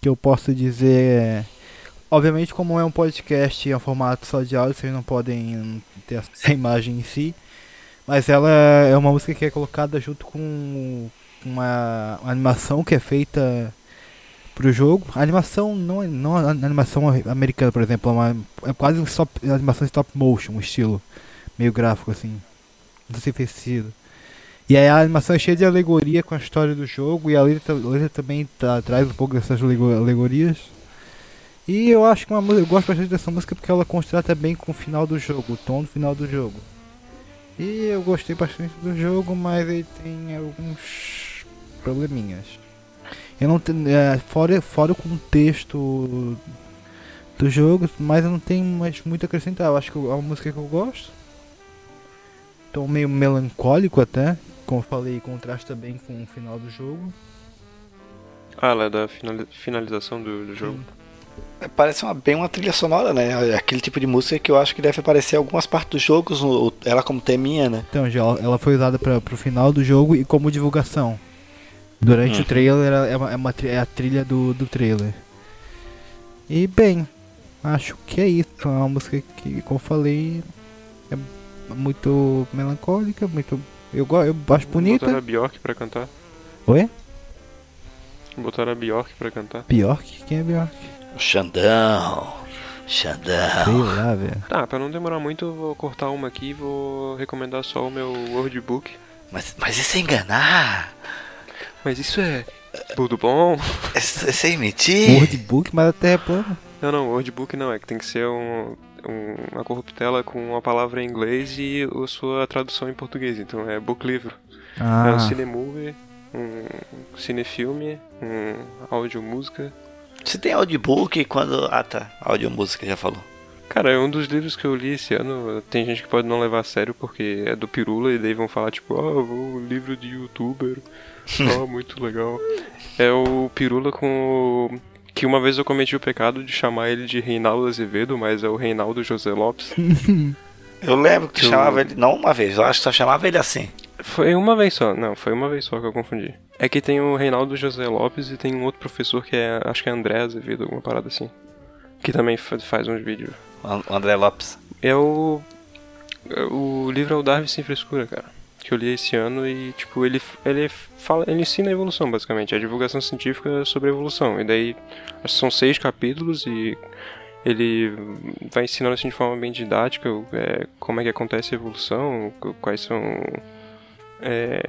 Que eu posso dizer é. Obviamente, como é um podcast é um formato só de áudio, vocês não podem ter essa imagem em si. Mas ela é uma música que é colocada junto com uma, uma animação que é feita pro jogo. A animação não é não a animação americana, por exemplo, é, uma, é quase um stop, animação stop motion, um estilo meio gráfico assim. Não sei se fez sentido. E aí a animação é cheia de alegoria com a história do jogo e a letra, a letra também tá, traz um pouco dessas alego- alegorias. E eu acho que uma, eu gosto bastante dessa música porque ela contrasta bem com o final do jogo, o tom do final do jogo. E eu gostei bastante do jogo, mas ele tem alguns probleminhas. Eu não tenho, é, fora, fora o contexto do jogo, mas eu não tenho mais muito a acrescentar. Eu acho que é uma música que eu gosto. Tom meio melancólico até, como eu falei, contrasta bem com o final do jogo. Ah, ela é da finali- finalização do, do jogo. É, Parece uma, bem uma trilha sonora, né? É Aquele tipo de música que eu acho que deve aparecer em algumas partes dos jogos, ela como teminha, né? Então, já ela foi usada para pro final do jogo e como divulgação. Durante Uhum. o trailer, ela é, uma, é, uma é a trilha do, do trailer. E bem, acho que é isso. É uma música que, como eu falei, é muito melancólica, muito. Eu, eu acho bonita. Botaram a Bjork pra cantar. Oi? Botaram a Bjork pra cantar. Bjork? Quem é Bjork? O Xandão. Xandão. Sei lá, velho. Tá, pra não demorar muito, eu vou cortar uma aqui e vou recomendar só o meu Wordbook. Mas, mas isso é enganar. Mas isso é tudo bom? Isso, isso é mentir. Wordbook, mas a terra é plana. Não, não, Wordbook não, é que tem que ser um- uma corruptela com uma palavra em inglês e a sua tradução em português. Então é book livro. Ah. É um cinemovie, um cinefilme, um áudio música. Você tem audiobook quando. Ah tá, audiomúsica já falou. Cara, é um dos livros que eu li esse ano. Tem gente que pode não levar a sério porque é do Pirula e daí vão falar tipo, ah, o livro de youtuber. Ah, muito legal. É o Pirula com o. Que uma vez eu cometi o pecado de chamar ele de Reinaldo Azevedo, mas é o Reinaldo José Lopes. Eu lembro que tu Eu- chamava ele. Não uma vez, eu acho que só chamava ele assim. Foi uma vez só, não, foi uma vez só que eu confundi. É que tem o Reinaldo José Lopes e tem um outro professor que é, acho que é André Azevedo, alguma parada assim. Que também fa- faz uns vídeos. O André Lopes. É o. é O livro é o Darwin Sem Frescura, cara. Que eu li esse ano e, tipo, ele, ele fala. Ele ensina a evolução, basicamente. A divulgação científica sobre a evolução. E daí. São seis capítulos e ele vai ensinando assim de forma bem didática é, como é que acontece a evolução, qu- quais são é,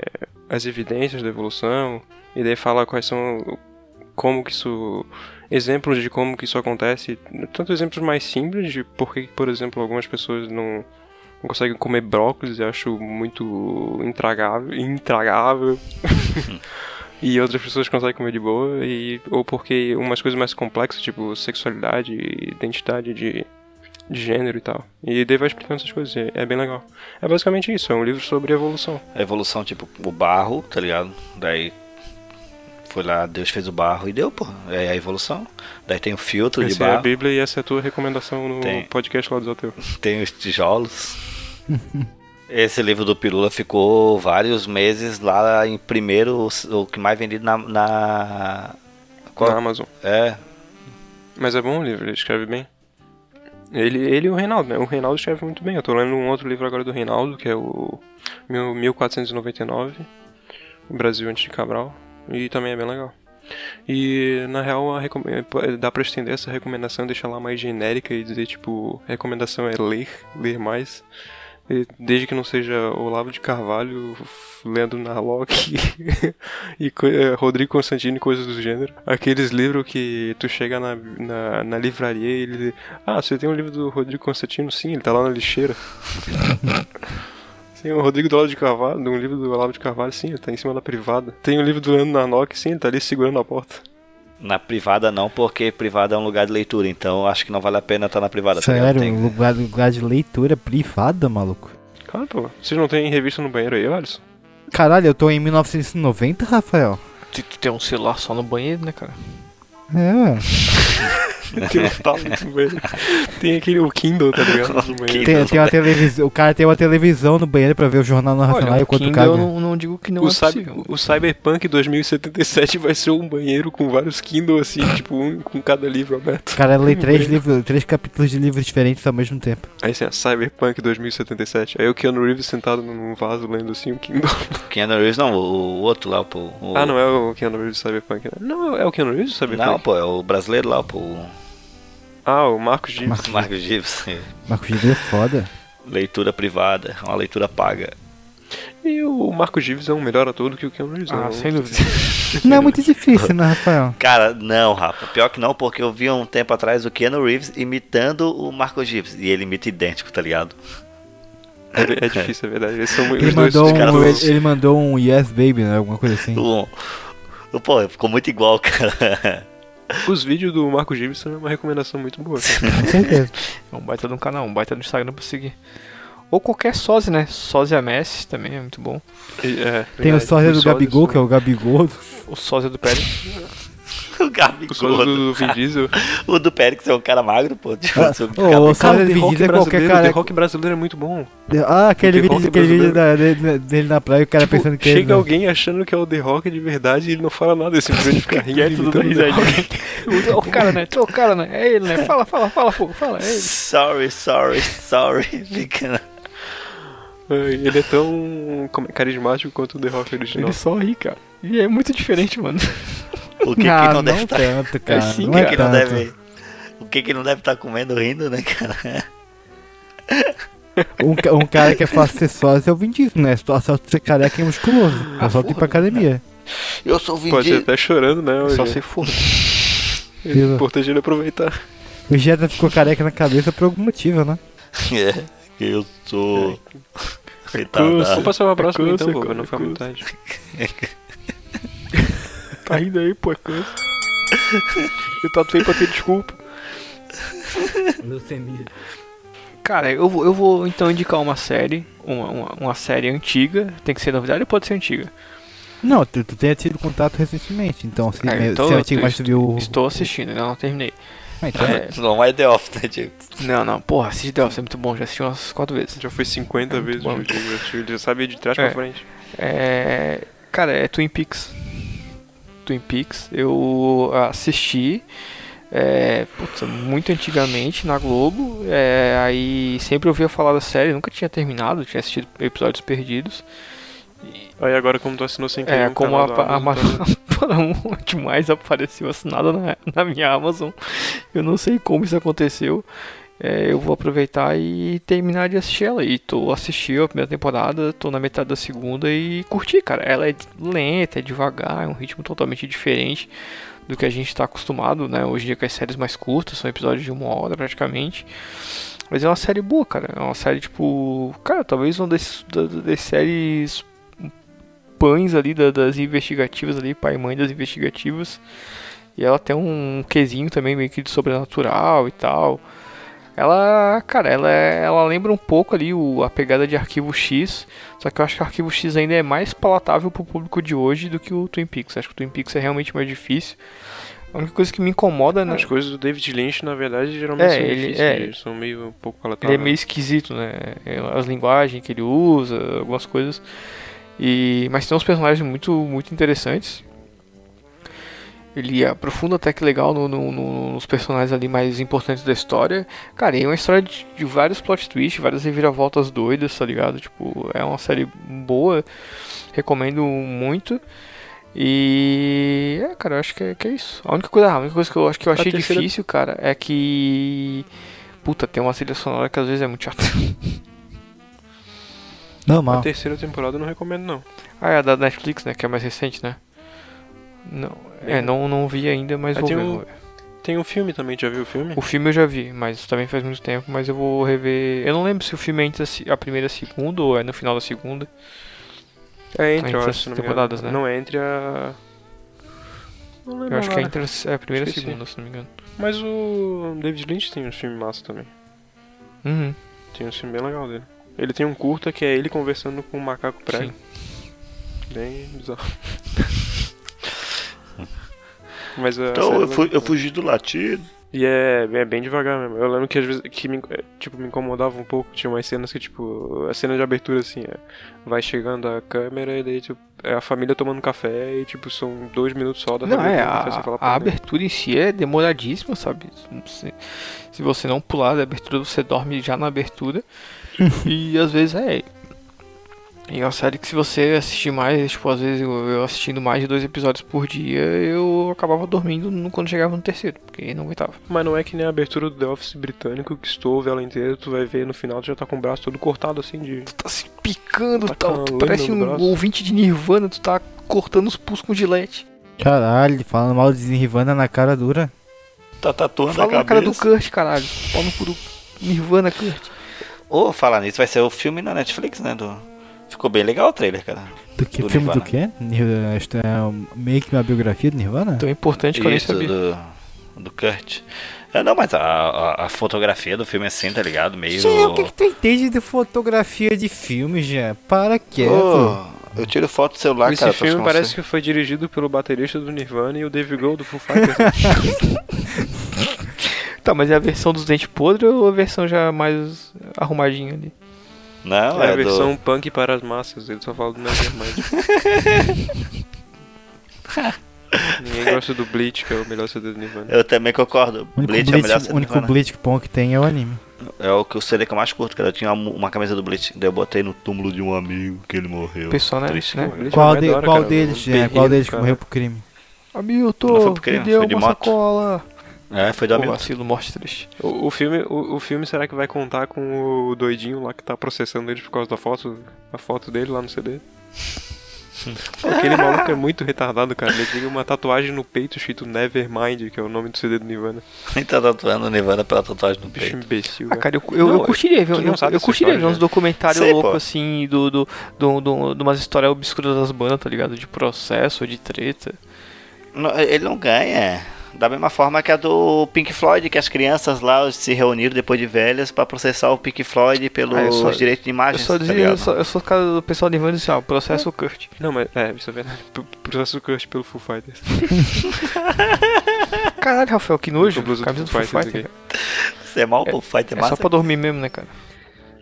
as evidências da evolução, e daí fala quais são como que isso exemplos de como que isso acontece, tanto exemplos mais simples de por que, por exemplo, algumas pessoas não, não conseguem comer brócolis, eu acho muito intragável, intragável. E outras pessoas conseguem comer de boa, e, ou porque umas coisas mais complexas, tipo sexualidade, identidade de, de gênero e tal. E daí vai explicando essas coisas, e é bem legal. É basicamente isso, é um livro sobre evolução. A evolução, tipo, o barro, tá ligado? Daí. Foi lá, Deus fez o barro e deu, pô. É a evolução. Daí tem o filtro de Essa é a barro. Bíblia e essa é a tua recomendação no Tem. podcast lá do Zoteu. tem os tijolos. Esse livro do Pirula ficou vários meses lá em primeiro, o que mais vendido na. na... Na Amazon. É. Mas é bom o livro, ele escreve bem. Ele, ele e o Reinaldo, né? O Reinaldo escreve muito bem. Eu tô lendo um outro livro agora do Reinaldo, que é o Mil- 1499, o Brasil antes de Cabral. E também é bem legal. E na real recom- dá pra estender essa recomendação, deixar lá mais genérica e dizer tipo, recomendação é ler, ler mais. Desde que não seja Olavo de Carvalho, Leandro Narlock e eh, Rodrigo Constantino e coisas do gênero. Aqueles livros que tu chega na, na, na livraria e ele. Ah, você tem um livro do Rodrigo Constantino? Sim, ele tá lá na lixeira. Tem o Rodrigo do Olavo de Carvalho, um livro do Olavo de Carvalho, sim, ele tá em cima da privada. Tem o livro do Leandro Narlock, sim, ele tá ali segurando a porta. Na privada não, porque privada é um lugar de leitura, então acho que não vale a pena estar na privada. tá? Sério, Tem- lugar, lugar de leitura privada, maluco. Claro, pô. Vocês não tem revista no banheiro aí, Alisson? Caralho, eu tô em 1990, Rafael. Tu, tu tem um celular só no banheiro, né, cara? É. Tem tablet no banheiro. Tem aquele o Kindle, tá ligado? No banheiro. Tem, tem uma televisão, o cara tem uma televisão no banheiro pra ver o jornal nacional Olha, o enquanto Kindle caga. eu não, não digo que não o, é Cyber- o Cyberpunk 2077 vai ser um banheiro com vários Kindle assim, tipo, um com cada livro aberto. O cara lê três, livros, três capítulos de livros diferentes ao mesmo tempo. Aí assim, ó, Cyberpunk 2077. Aí o Keanu Reeves sentado num vaso lendo assim um Kindle. Keanu Reeves não, o, o outro lá, pô. o- Ah, não é o Keanu Reeves do Cyberpunk, né? Não, é o Keanu Reeves do Cyberpunk? Não, pô, é o brasileiro lá, pô. o Ah, o Marcos Gibbs. Marcos Gibbs. Marcos Gibbs é foda. leitura privada, uma leitura paga. E o Marcos Gibbs é um melhor ator do que o Keanu Reeves. Ah, né? sem dúvida. Não é muito difícil, né, Rafael? Cara, não, Rafa. Pior que não, porque eu vi um tempo atrás o Keanu Reeves imitando o Marcos Gibbs. E ele imita idêntico, tá ligado? É, é difícil, é verdade. Eles são Ele os dois mandou, caras um, ele, ele mandou um Yes Baby, né? Alguma coisa assim. Pô, ficou muito igual, cara. Os vídeos do Marcos Gibbs são uma recomendação muito boa. Com certeza. É um baita de um canal, um baita no Instagram pra seguir. Ou qualquer sósia, né? Sósia Messi também é muito bom. E, é, Tem o sósia do Gabigol, que é o Gabigol. O sósia do Pérez. o Gabigol. O do, Vin Diesel. O do Périx é um cara magro, pô. Tipo, Ah, Gabigol. o Cara, do o The Vin Rock Diesel é qualquer brasileiro, cara. The Rock brasileiro é muito bom. Ah, aquele vídeo, aquele vídeo da- dele, dele na praia, o cara Tipo, pensando que chega ele, alguém achando que é o The Rock de verdade e ele não fala nada, ele simplesmente fica rindo. Quieto, tudo o risadinha. O cara, né? O cara, né? É ele, né? Fala, fala, fala, fogo, fala. É ele. Sorry, sorry, sorry. Fica... Ele é tão é, carismático quanto o The Rock original. Ele só ri, cara. E é muito diferente, mano. O que, que Ah, não não deve estar. tanto, cara. sim, O não que, é que não deve. O que, que não deve estar comendo rindo, né, cara? Um, um cara que é fácil ser sócio é o Vin Diesel, né? Só só ser careca e musculoso. É só ir pra academia. Eu sou o Vin Pode até chorando, né? Só hoje. se for. É importante ele aproveitar. O Jetta ficou careca na cabeça por algum motivo, né? É, eu sou. Vamos Retardado. passar uma próxima então, pô, cara, não foi muito tarde. Tá rindo aí, pô, é coisa. Eu tatuei pra ter desculpa. Cara, eu vou, eu vou então indicar uma série, uma, uma, uma série antiga, tem que ser novidade ou pode ser antiga? Não, tu, tu tenha tido contato recentemente, então se, É, me- então se é eu antigo, tô- mas tu viu. Estou assistindo, ainda não terminei. Ah, então, É, Não é The Office, né, Diego? não, não, porra, assiste The Office, é muito bom, já assisti umas quatro vezes. Já foi 50 vezes bom. o Diego assistiu, ele já sabe de trás É. pra frente. É, cara, é Twin Peaks. Twin Peaks, eu assisti é, putz, muito antigamente na Globo. é, aí sempre ouvia falar da série, nunca tinha terminado, tinha assistido episódios perdidos. Aí agora como tu assinou sem querer É, um como a, da a, Amazon, tá- Paramount mais apareceu assinada na, na minha Amazon. Eu não sei como isso aconteceu. É, eu vou aproveitar e terminar de assistir ela. E tô assistindo a primeira temporada, tô na metade da segunda e curti, cara. Ela é lenta, é devagar, é um ritmo totalmente diferente do que a gente está acostumado, né? Hoje em dia com as séries mais curtas, são episódios de uma hora praticamente. Mas é uma série boa, cara. É uma série tipo. Cara, talvez uma das, das, séries pães ali da- das investigativas ali, pai e mãe das investigativas. E ela tem um quesinho também meio que de sobrenatural e tal. Ela, cara, ela, é- ela lembra um pouco ali o, a pegada de Arquivo X, só que eu acho que o Arquivo X ainda é mais palatável pro público de hoje do que o Twin Peaks. Acho que o Twin Peaks é realmente mais difícil. A única coisa que me incomoda, né? As coisas do David Lynch, na verdade, geralmente É, são ele- difíceis, é. eles são meio um pouco Ele palatáveis. é meio esquisito, né? É, As linguagens que ele usa, algumas coisas. E mas tem uns personagens muito muito interessantes. Ele aprofunda até que legal no- no- no- nos personagens ali mais importantes da história. Cara, e é uma história de, de vários plot twists, várias reviravoltas doidas, tá ligado? Tipo, é uma série boa. Recomendo muito. E. É, cara, eu acho que é, que é isso. A única coisa, a única coisa que eu acho que eu A achei terceira- difícil, cara, é que. Puta, tem uma trilha sonora que às vezes é muito chata. A Normal. terceira temporada eu não recomendo, não. Ah, é a da Netflix, né? Que é mais recente, né? Não, é, não, não vi ainda, mas Ah, vou tem ver, um- vou ver. Tem um filme também, já viu o filme? O filme eu já vi, mas também faz muito tempo, mas eu vou rever. Eu não lembro se o filme é entre a primeira e a segunda ou é no final da segunda. É entre, Entre eu as acho, se não me temporadas, engano. né? Não é entre a... Não lembro Eu acho que é entre a, é a primeira e a segunda, se não me engano. Mas o David Lynch tem um filme massa também. Uhum. Tem um filme bem legal dele. Ele tem um curta que é ele conversando com um macaco prego. Bem bizarro. Mas Então eu, vai- fu- eu fugi do latido. E é, é bem devagar mesmo. Eu lembro que às vezes que me, tipo, me incomodava um pouco. Tinha umas cenas que, tipo, a cena de abertura assim, é, vai chegando a câmera e daí, tipo, é a família tomando café e, tipo, são dois minutos só da Não, família é, a, a "Pô, né?" abertura em si é demoradíssima, sabe? Se, se você não pular da abertura, você dorme já na abertura. e às vezes é. E é uma série que se você assistir mais, tipo, às vezes eu, assistindo mais de dois episódios por dia, eu acabava dormindo no- quando chegava no terceiro, porque não aguentava. Mas não é que nem a abertura do The Office britânico, que tu ouve ela inteira, tu vai ver no final, tu já tá com o braço todo cortado assim de. Tá se picando, Tá tal, a tu parece um braço. ouvinte de Nirvana, tu tá cortando os pulsos com gilete. Caralho, falando mal de Nirvana na cara dura. Tá tatuando Fala a na cara do. Kurt, caralho. Pau no cu do Nirvana, Kurt. Ô, falar nisso, vai ser o filme na Netflix, né? Do... Ficou bem legal o trailer, cara. Do que Do filme Nirvana. do quê? É meio que uma biografia do Nirvana? Tão importante que eu nem Isso, sabia. do, do Kurt. É, não, mas a, a, a fotografia do filme é assim, tá ligado? Meio. Gente, o que, que tu entende de fotografia de filme, já? Para quieto. Ô, eu tiro foto do celular, Esse cara. filme pra parece você. que foi dirigido pelo baterista do Nirvana e o Dave Grohl do Foo Fighters. Tá, mas é a versão dos dentes podres ou a versão já mais arrumadinha ali? Não, é é, a versão do... punk para as massas, ele só fala do Nevermind. Ninguém gosta do Bleach, que é o melhor CD do Nirvana. Eu também concordo. O único Bleach, é o Bleach, melhor o único. Bleach bom que tem é o anime. É o que o CD que eu mais curto, cara. Eu tinha uma, uma camisa do Bleach. Daí eu botei no túmulo de um amigo que ele morreu. Pessoal, né? Triste, né? Qual, de- qual deles, um é, qual terrível, deles que morreu pro crime? Hamilton, me deu de uma moto. sacola. É, foi do Pô, amigo. vacilo, morte triste. O, o filme, o, o filme será que vai contar com o doidinho lá que tá processando ele por causa da foto, a foto dele lá no CD? Aquele maluco é muito retardado, cara. Ele tem uma tatuagem no peito escrito Nevermind, que é o nome do CD do Nirvana. Nem tá tatuando o Nirvana pela tatuagem no Bicho peito. imbecil. Ah, cara, eu, eu, Não, eu curtiria ver, eu, eu, curtiria ver uns né? documentários loucos assim, do, do, do, do, de umas histórias obscuras das bandas, tá ligado? De processo, de treta. Não, ele não ganha. Da mesma forma que a do Pink Floyd, que as crianças lá se reuniram depois de velhas pra processar o Pink Floyd pelos Ah, eu só- direitos de Eu imagens. só tá dizia, eu sou, eu sou o cara do pessoal de e disse, ó, processo Kurt. Não, mas é, isso é verdade. Processo Kurt pelo Foo Fighters. Caralho, Rafael, que nojo. Do Camisa do Foo Foo Fighters Fighter. Você é mal, pô, Fighter É massa. só pra dormir mesmo, né, cara?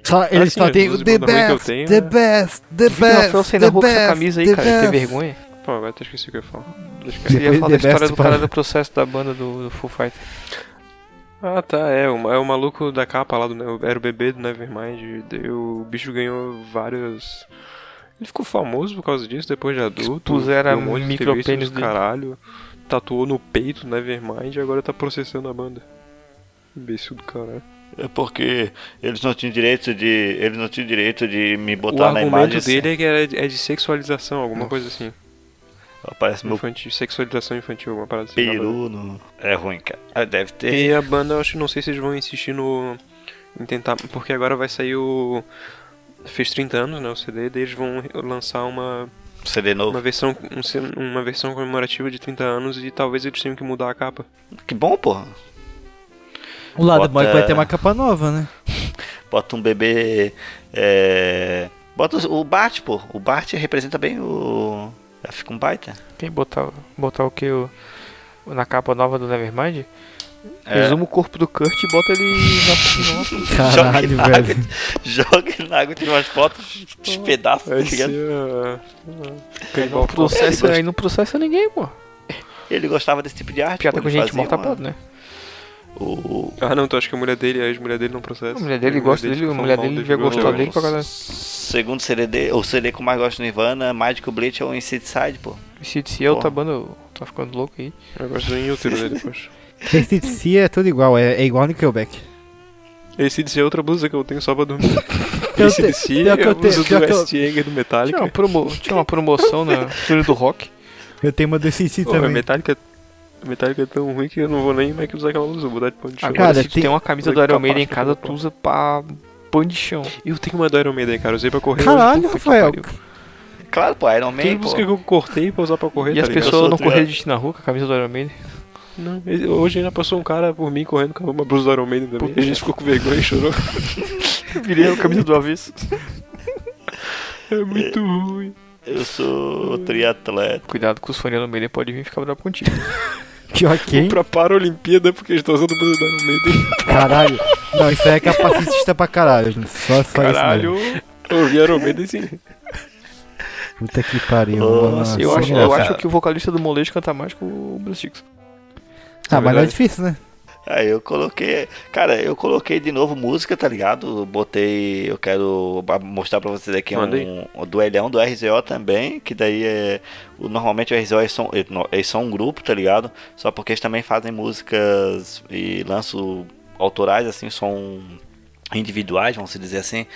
Só, ele sim, só as tem o The eu Best, tenho, The né? Best, The o Rafael Best, sair na The rua com essa Best, camisa aí, cara. Tem Best. vergonha. Pô, agora até esqueci o que eu ia falar. Você ia falar da história do cara do processo da banda do, do Foo Fighter. Ah, tá, é, o, é o maluco da capa lá, do, Ne- era o bebê do Nevermind, o bicho ganhou várias... Ele ficou famoso por causa disso, depois de adulto, Expuseram deu um monte de micropênis do caralho, tatuou no peito do Nevermind e agora tá processando a banda. Imbecil do caralho. É porque eles não tinham direito de. Eles não tinham direito de me O botar na argumento imagem. assim. dele é que é de, é de sexualização, alguma coisa assim. Aparece meu Infantil, sexualização infantil, alguma parada assim. peru no. É ruim, cara. Ah, Deve ter. E a banda, eu acho, não sei se eles vão insistir no. Em tentar. Porque agora vai sair o. Fez 30 anos, né? O CD, daí eles vão lançar uma. CD novo. Uma versão, um uma versão comemorativa de 30 anos e talvez eles tenham que mudar a capa. Que bom, porra. O lado bom é que Bota- vai ter uma capa nova, né? Bota um bebê. É. Bota o Bart, pô. O Bart representa bem o. Fica um baita. Quem botar, botar o que? O, na capa nova do Nevermind? É. Resuma o corpo do Kurt e bota ele na piscina. Joga Caralho, ele na água, velho. joga ele na água, tira umas fotos, despedaça, tá ligado? não processa, aí não processa ninguém, pô. Ele gostava desse tipo de arte. Piada pô, com gente fazia morta pode, né? O, Ah, não, tu acha que a mulher dele, a ex-mulher dele não processa? A mulher dele gosta dele, a mulher dele devia gostar dele pra caralho. segundo CD, o CD que eu mais gosto do Nirvana, Magic Bleach é o Inside, pô. Se se é outra Porra. banda, tá ficando louco aí. Eu gosto do inútero dele, poxa. Esse de si é tudo igual, é, é igual Nickelback. Esse de é outra blusa que eu tenho só pra dormir. Eu Esse te- de si pior é que eu a blusa do que eu- S. Anger do Metallica. Tinha uma, promo, tinha uma promoção na Túnel do Rock. Eu tenho uma do Pô, também. a Metallica, a Metallica é tão ruim que eu não vou nem mais que usar aquela blusa, vou botar de pano de chão. Agora, Cara, se tu tem- tem uma camisa do Iron Maiden em casa, tu usa pra pano de chão. Eu tenho uma do Iron Maiden, cara, eu usei pra correr. Caralho, hoje, Rafael. Claro, pô, Iron Tem Man, pô. música que eu cortei pra usar pra correr, E tá as pessoas não correram de ti na rua com a camisa do Iron Maiden. Não, hoje ainda passou um cara por mim correndo com uma blusa do Iron Maiden também. E a gente ficou com vergonha e chorou. Virei a camisa do avesso. É muito ruim. Eu sou triatleta. Cuidado com os fãs do Iron Maiden, pode vir ficar bravo contigo. Pior quem? Pra Paralimpíada, porque eles estão usando música do Iron Maiden. Caralho. Não, isso aí é capacitista pra caralho. Só, só Caralho, isso mesmo. eu ouvi Iron Maiden sim. Puta que pariu. Nossa, mano. Eu acho, Nossa. eu acho que o vocalista do Molejo canta mais que o Bruce Dixon. Ah, mas não é difícil, né? Aí eu coloquei. Cara, eu coloquei de novo música, tá ligado? Botei. Eu quero mostrar pra vocês aqui Manda um, um duelhão do RZO também. Que daí é. Normalmente o RZO eles são, eles são um grupo, tá ligado? Só porque eles também fazem músicas e lançam autorais, assim, são individuais, vamos dizer assim.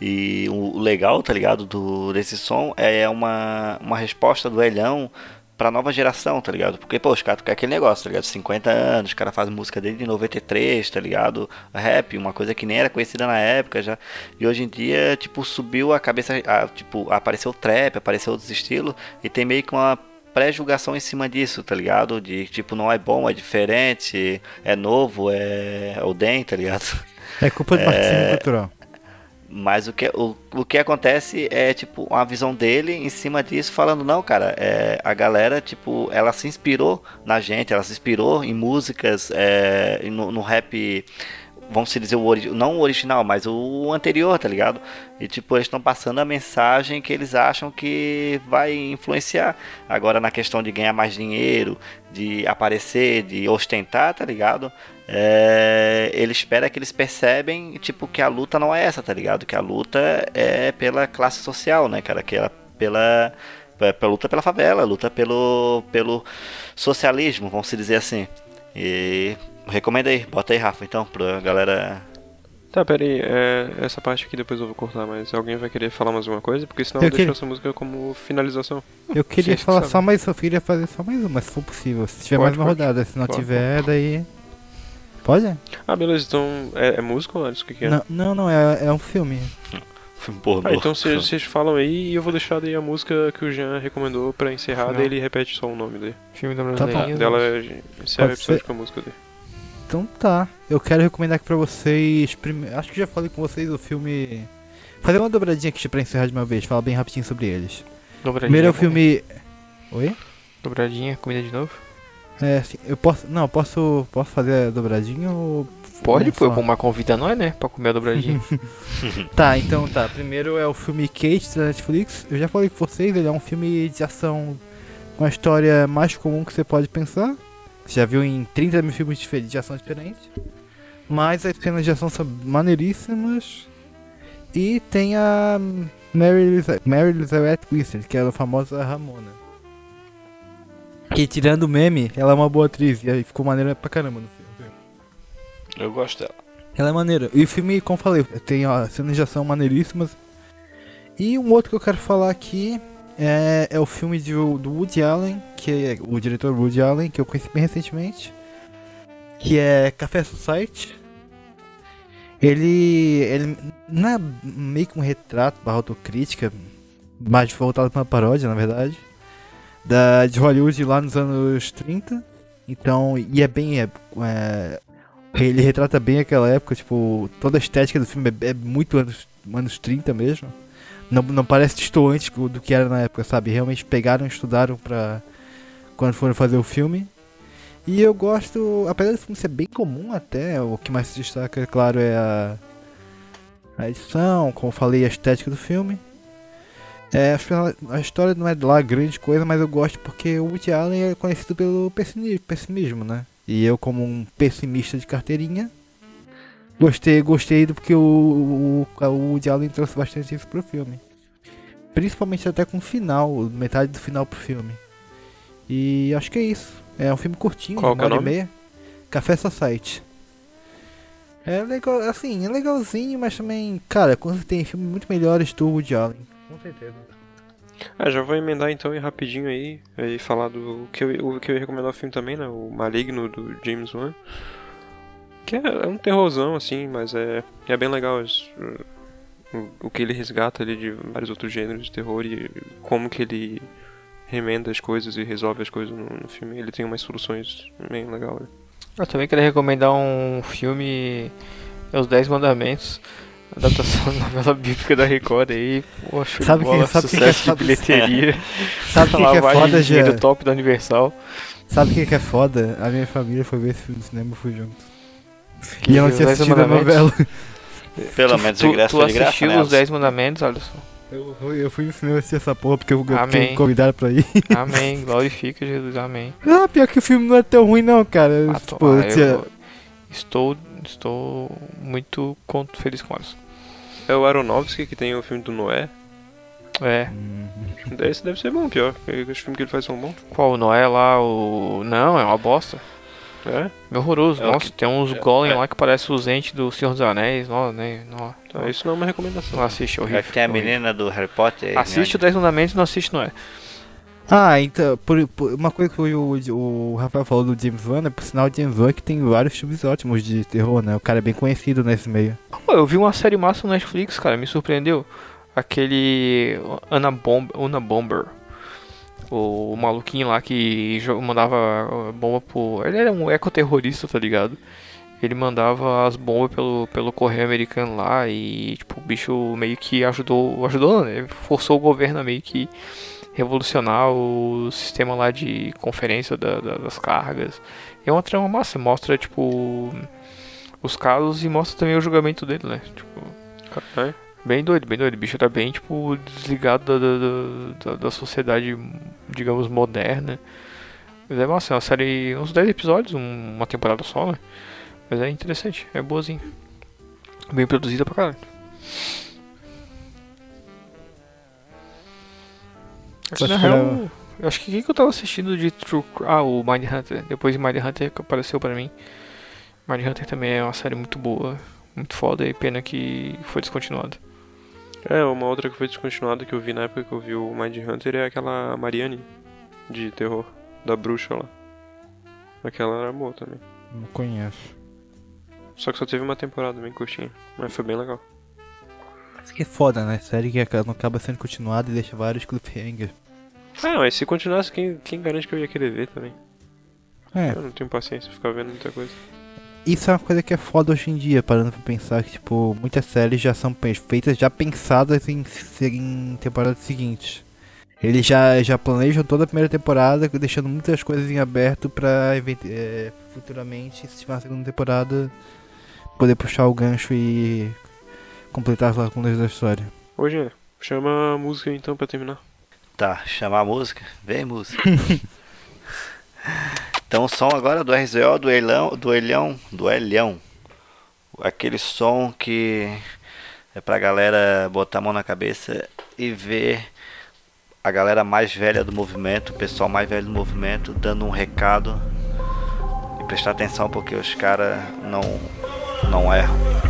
E o o legal, tá ligado, do, desse som é uma, uma resposta do Elhão pra nova geração, tá ligado? Porque, pô, os caras querem aquele negócio, tá ligado? 50 anos, os caras fazem música desde 93, tá ligado? Rap, uma coisa que nem era conhecida na época já. E hoje em dia, tipo, subiu a cabeça, a- tipo, apareceu o trap, apareceu outros estilos, e tem meio que uma pré-julgação em cima disso, tá ligado? De tipo, não é bom, é diferente, é novo, é o DEM, tá ligado? É culpa do marketing cultural. Mas o que, o, o que acontece é, tipo, uma visão dele em cima disso, falando, não, cara, é, a galera, tipo, ela se inspirou na gente, ela se inspirou em músicas, é, no, no rap, vamos dizer, o não o original, mas o anterior, tá ligado? E, tipo, eles estão passando a mensagem que eles acham que vai influenciar. Agora, na questão de ganhar mais dinheiro, de aparecer, de ostentar, tá ligado? É, ele espera que eles percebem, tipo, que a luta não é essa, tá ligado? Que a luta é pela classe social, né, cara? Que é pela, pela, luta pela favela, luta pelo, pelo socialismo, vamos dizer assim. E recomenda aí, bota aí, Rafa, então, pra galera. Tá, pera aí, é, essa parte aqui depois eu vou cortar, mas alguém vai querer falar mais uma coisa? Porque senão Eu eu deixo queria- essa música como finalização. Eu queria Sim, falar só mais, eu queria fazer só mais uma, se for possível. Se tiver Pode, mais uma pode. rodada, se não Pode, tiver, daí. Pode? Ah, beleza, então é, é música ou é isso que que é? Não, não, não, é, é um filme. Pornô. Ah, então vocês falam aí e eu vou deixar daí a música que o Jean recomendou pra encerrar, daí ele repete só o nome dele. Filme da Tá bom. Brasileirinha. Dela encerra o episódio com a música dele. Então tá. Eu quero recomendar aqui pra vocês. prime- Acho que já falei com vocês o filme. Fazer uma dobradinha aqui pra encerrar de uma vez, falar bem rapidinho sobre eles. Dobradinha, Primeiro é o filme. Oi? Dobradinha, comida de novo? É, assim, eu posso. Não, posso. Posso fazer a dobradinha ou. Pode, pô, uma convida nós, né? Pra comer a dobradinha. Tá, então tá. Primeiro é o filme Kate da Netflix. Eu já falei com vocês, ele é um filme de ação com a história mais comum que você pode pensar. Já viu em 30 mil filmes dife- de ação diferentes. Mas as cenas de ação são maneiríssimas. E tem a Mary, Eliza- Mary Elizabeth Winstead, que é a famosa Ramona. E tirando o meme, ela é uma boa atriz. E aí ficou maneira pra caramba no filme. Eu gosto dela. Ela é maneira. E o filme, como falei, tem ó, cenas de ação maneiríssimas. E um outro que eu quero falar aqui é, é o filme de, do Woody Allen, que é o diretor Woody Allen, que eu conheci bem recentemente. Que é Café Society. Ele, ele não é meio que um retrato barra autocrítica, mais voltado pra uma paródia, na verdade. Da, de Hollywood lá nos anos 30. Então, e é bem. É, é, ele retrata bem aquela época, tipo, toda a estética do filme é, é muito anos, anos 30 mesmo. Não, não parece distoante do que era na época, sabe? Realmente pegaram estudaram pra. quando foram fazer o filme. E eu gosto, apesar do filme ser bem comum até, o que mais se destaca, é claro, é a, a edição, como falei, a estética do filme. É, a- história não é lá grande coisa, mas eu gosto porque o Woody Allen é conhecido pelo pessimi- pessimismo, né? E eu, como um pessimista de carteirinha, gostei, gostei do porque o, o, o Woody Allen trouxe bastante isso pro filme. Principalmente até com o final, metade do final pro filme. E acho que é isso. É um filme curtinho, Qual uma que é o hora e nome? meia. Café Society. É legal, assim, é legalzinho, mas também, cara, quando tem filmes muito melhores do Woody Allen. Com certeza. Ah, já vou emendar então e rapidinho aí e falar do que eu, o que eu ia recomendar o filme também, né? O Maligno do James Wan. Que é, é um terrorzão, assim, mas é, é bem legal as- o, o que ele resgata ali de vários outros gêneros de terror e como que ele remenda as coisas e resolve as coisas no, no filme. Ele tem umas soluções bem legais. Né? Eu também queria recomendar um filme, é Os Dez Mandamentos, adaptação da novela bíblica da Record aí, de Sabe que- bola, sabe que sucesso que é- de bilheteria, Sabe que que é foda, dinheiro Jean? top da Universal. Sabe o que, que é foda? A minha família foi ver esse filme no cinema e fui junto. E eu não tinha Dez assistido a novela. Pelo Tu- menos tu, o ingresso tu foi de graça, assistiu né, os 10 mandamentos, Alisson? Eu, fui- eu fui no cinema assistir essa porra porque eu, eu fiquei convidado pra ir. Amém. Glorifica Jesus. Amém. Ah, pior que o filme não é tão ruim não, cara. Eu, Ah, tipo, eu ah, tinha- eu estou, estou muito feliz com isso. É o Aronofsky que tem o filme do Noé. É. Esse deve ser bom, pior. porque Os filmes que ele faz são bons. Qual? O Noé lá? O. Não, é uma bosta. É? É horroroso. É Nossa, que- tem uns é- golem é. lá que parece os entes do Senhor dos Anéis. Não, né? Não, Tá, isso não é uma recomendação. não assiste, é horrível. Tem a horrível. menina do Harry Potter. Assiste o 10 mandamentos e não assiste Noé. Ah, então, por, por- uma coisa que o, o Rafael falou do James Wan, é por sinal o James Wan que tem vários filmes ótimos de terror, né? O cara é bem conhecido nesse meio. Pô, eu vi uma série massa no Netflix, cara, me surpreendeu. Aquele Ana Bomb, Una Bomber. O, maluquinho lá que mandava uh, bomba pro. Ele era um ecoterrorista, tá ligado? Ele mandava as bombas pelo, pelo correio americano lá e, tipo, o bicho meio que ajudou. Ajudou, né? Forçou o governo a meio que revolucionar o sistema lá de conferência da- da- das cargas. É uma trama massa, mostra, tipo, os casos e mostra também o julgamento dele, né? Tipo, Caralho. Bem doido, bem doido. O bicho tá bem, tipo, desligado da, da, da, da- da sociedade, digamos, moderna. Mas é massa, é uma série, uns 10 episódios, um- uma temporada só, né? Mas é interessante, é boazinha. Bem produzida pra caralho. Acho na real, era- eu acho que quem que eu tava assistindo de True Ah, o Mind Hunter. Depois de Mind Hunter que apareceu pra mim. Mind Hunter também é uma série muito boa, muito foda e pena que foi descontinuada. É, uma outra que foi descontinuada que eu vi na época que eu vi o Mind Hunter é aquela Marianne de terror, da bruxa lá. Aquela era boa também. Não conheço. Só que só teve uma temporada bem curtinha, mas foi bem legal. Isso que é foda, né? Série que acaba- não acaba sendo continuada e deixa vários cliffhangers. Ah, mas se continuasse, quem, quem garante que eu ia querer ver também? É. Eu não tenho paciência de ficar vendo muita coisa. Isso é uma coisa que é foda hoje em dia, parando pra pensar que, tipo, muitas séries já são feitas, já pensadas em serem temporadas seguintes. Eles já, já planejam toda a primeira temporada, deixando muitas coisas em aberto pra é, futuramente, se tiver uma segunda temporada, poder puxar o gancho e completar as lacunas da história. Hoje, chama a música então pra terminar. Tá, chamar a música? Vem música. então o som agora do RZO do Elhão, do Elhão, do Elhão. Aquele som que é pra galera botar a mão na cabeça e ver a galera mais velha do movimento, o pessoal mais velho do movimento dando um recado e prestar atenção porque os caras não não erram.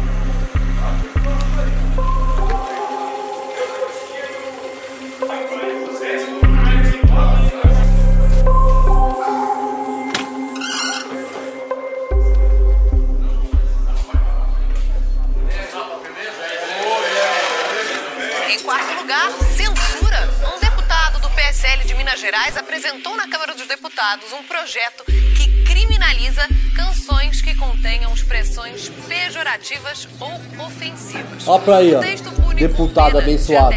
Minas Gerais apresentou na Câmara dos Deputados um projeto que criminaliza canções que contenham expressões pejorativas ou ofensivas. Ó pra aí, ó. Deputado de abençoado.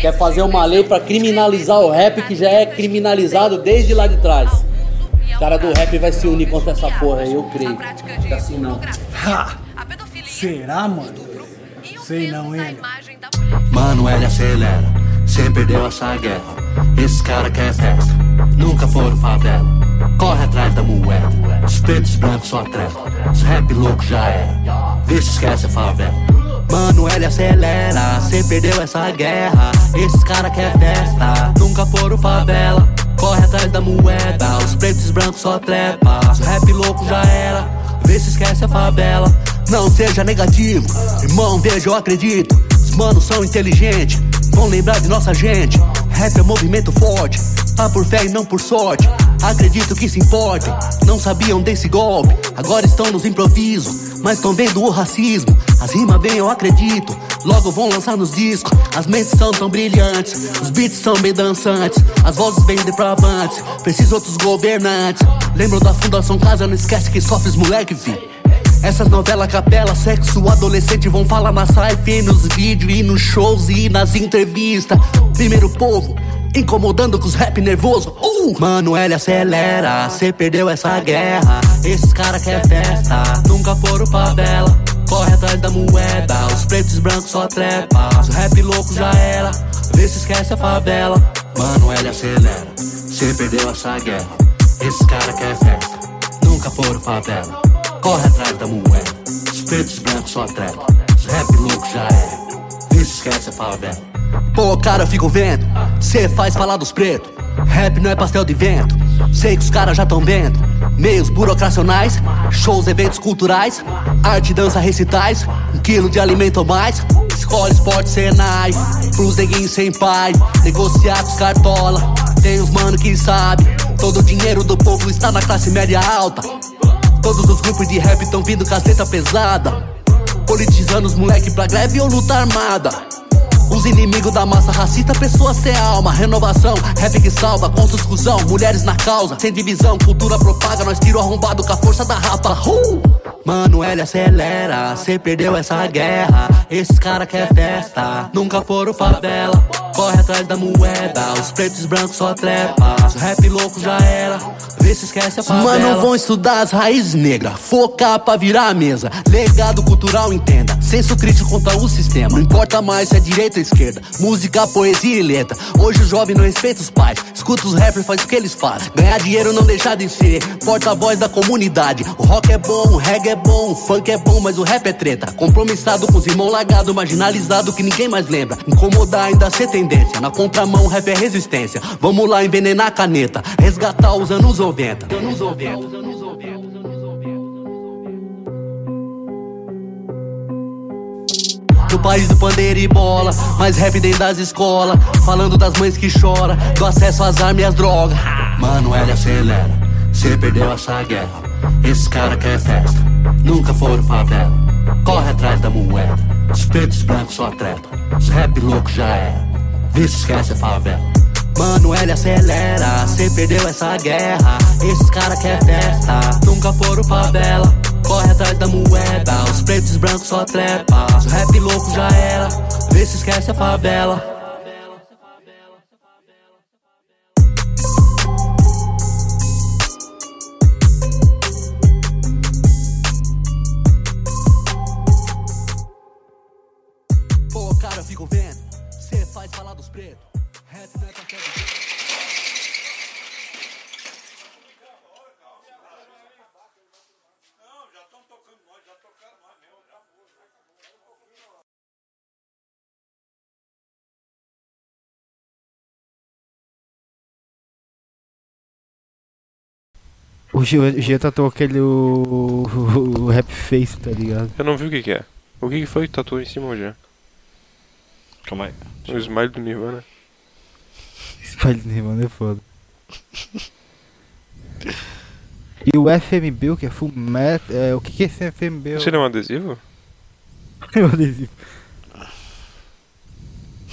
Quer fazer uma lei pra criminalizar o rap que já é criminalizado desde lá de trás. O cara do rap vai se unir contra essa porra aí, eu creio. Fica assim não. Ha! Será, mano? Sei não, hein? Mano, ele acelera, sem perdeu essa guerra. Esses cara quer festa, nunca foram favela. Corre atrás da moeda, os pretos brancos só treta. Os rap louco já era, vê se esquece a favela. Mano, ele acelera, sem perdeu essa guerra. Esses cara quer festa, nunca foram favela. Corre atrás da moeda, os pretos brancos só trepa. Os rap louco já era, vê se esquece a favela. Não seja negativo, irmão, veja, eu acredito. Os manos são inteligentes, vão lembrar de nossa gente. Rap é movimento forte, tá por fé e não por sorte. Acredito que se importem, não sabiam desse golpe. Agora estão nos improvisos, mas estão vendo o racismo. As rimas vêm, eu acredito, logo vão lançar nos discos. As mentes são tão brilhantes, os beats são bem dançantes. As vozes bem depravantes, preciso outros governantes. Lembram da Fundação Casa, não esquece que sofre os moleque, fi. Essas novelas capela, sexo adolescente vão falar na saife, nos vídeos e nos shows e nas entrevistas. Primeiro povo, incomodando com os rap nervoso. Uh! Mano, ele acelera, cê perdeu essa guerra. Esses cara quer festa, nunca foram favela. Corre atrás da moeda, os pretos brancos só trepa. Os rap louco já era, vê se esquece a favela. Mano, ele acelera, cê perdeu essa guerra. Esses cara quer festa, nunca foram favela. Corre atrás da moeda, os pretos brancos só trepa. Os rap louco já vê se esquece a favela. Pô, cara, eu fico vendo, cê faz falar dos pretos. Rap não é pastel de vento, sei que os caras já tão vendo. Meios burocracionais, shows, eventos culturais, arte, dança, recitais, um quilo de alimento ou mais. Escola, esporte, Senai, pros neguinhos sem pai, negociar com os cartola. Tem uns mano que sabe, todo o dinheiro do povo está na classe média alta. Todos os grupos de rap tão vindo caseta pesada, politizando os moleque pra greve ou luta armada. Os inimigos da massa racista, pessoas sem alma. Renovação, rap que salva, contra os mulheres na causa. Sem divisão, cultura propaga, nós tiro arrombado com a força da rapa. Uh! Mano, ele acelera, cê perdeu essa guerra. Esses cara quer festa, nunca foram favela. Corre atrás da moeda, os pretos brancos só trepa. Os rap louco já era, vê se esquece a favela. Mano, vão estudar as raízes negras, focar pra virar a mesa. Legado cultural, entenda. Senso crítico contra o sistema. Não importa mais se é direita ou esquerda. Música, poesia e letra. Hoje o jovem não respeita os pais. Escuta os rappers, faz o que eles fazem. Ganhar dinheiro não deixar de ser. Porta-voz da comunidade. O rock é bom, o reggae é bom, o funk é bom, mas o rap é treta. Compromissado com os irmãos lagado, marginalizado que ninguém mais lembra. Incomodar ainda ser tendência. Na contramão, rap é resistência. Vamos lá envenenar a caneta. Resgatar os anos 90. Anos 90. No país do pandeiro e bola, mais rap dentro das escolas. Falando das mães que choram, do acesso às armas e às drogas. Mano, ele acelera, cê perdeu essa guerra. Esse cara quer festa, nunca foram favela. Corre atrás da moeda, os pretos brancos só trepa. Os rap louco já era, vê se esquece a favela. Mano, ele acelera, cê perdeu essa guerra. Esses cara quer festa, nunca foram favela. Corre atrás da moeda, os pretos brancos só trepa. Os rap louco já era, vê se esquece a favela. O G, o G tatuou aquele o, o, o rap face, tá ligado? Eu não vi o que, que é. O que, que foi que tatuou em cima já? Calma aí. O smile do Nirvana. Espalho do Nirvana é foda. E o FMB, o que é Full Metal? É, o que, que é esse FMB? Você não é um adesivo? É um adesivo.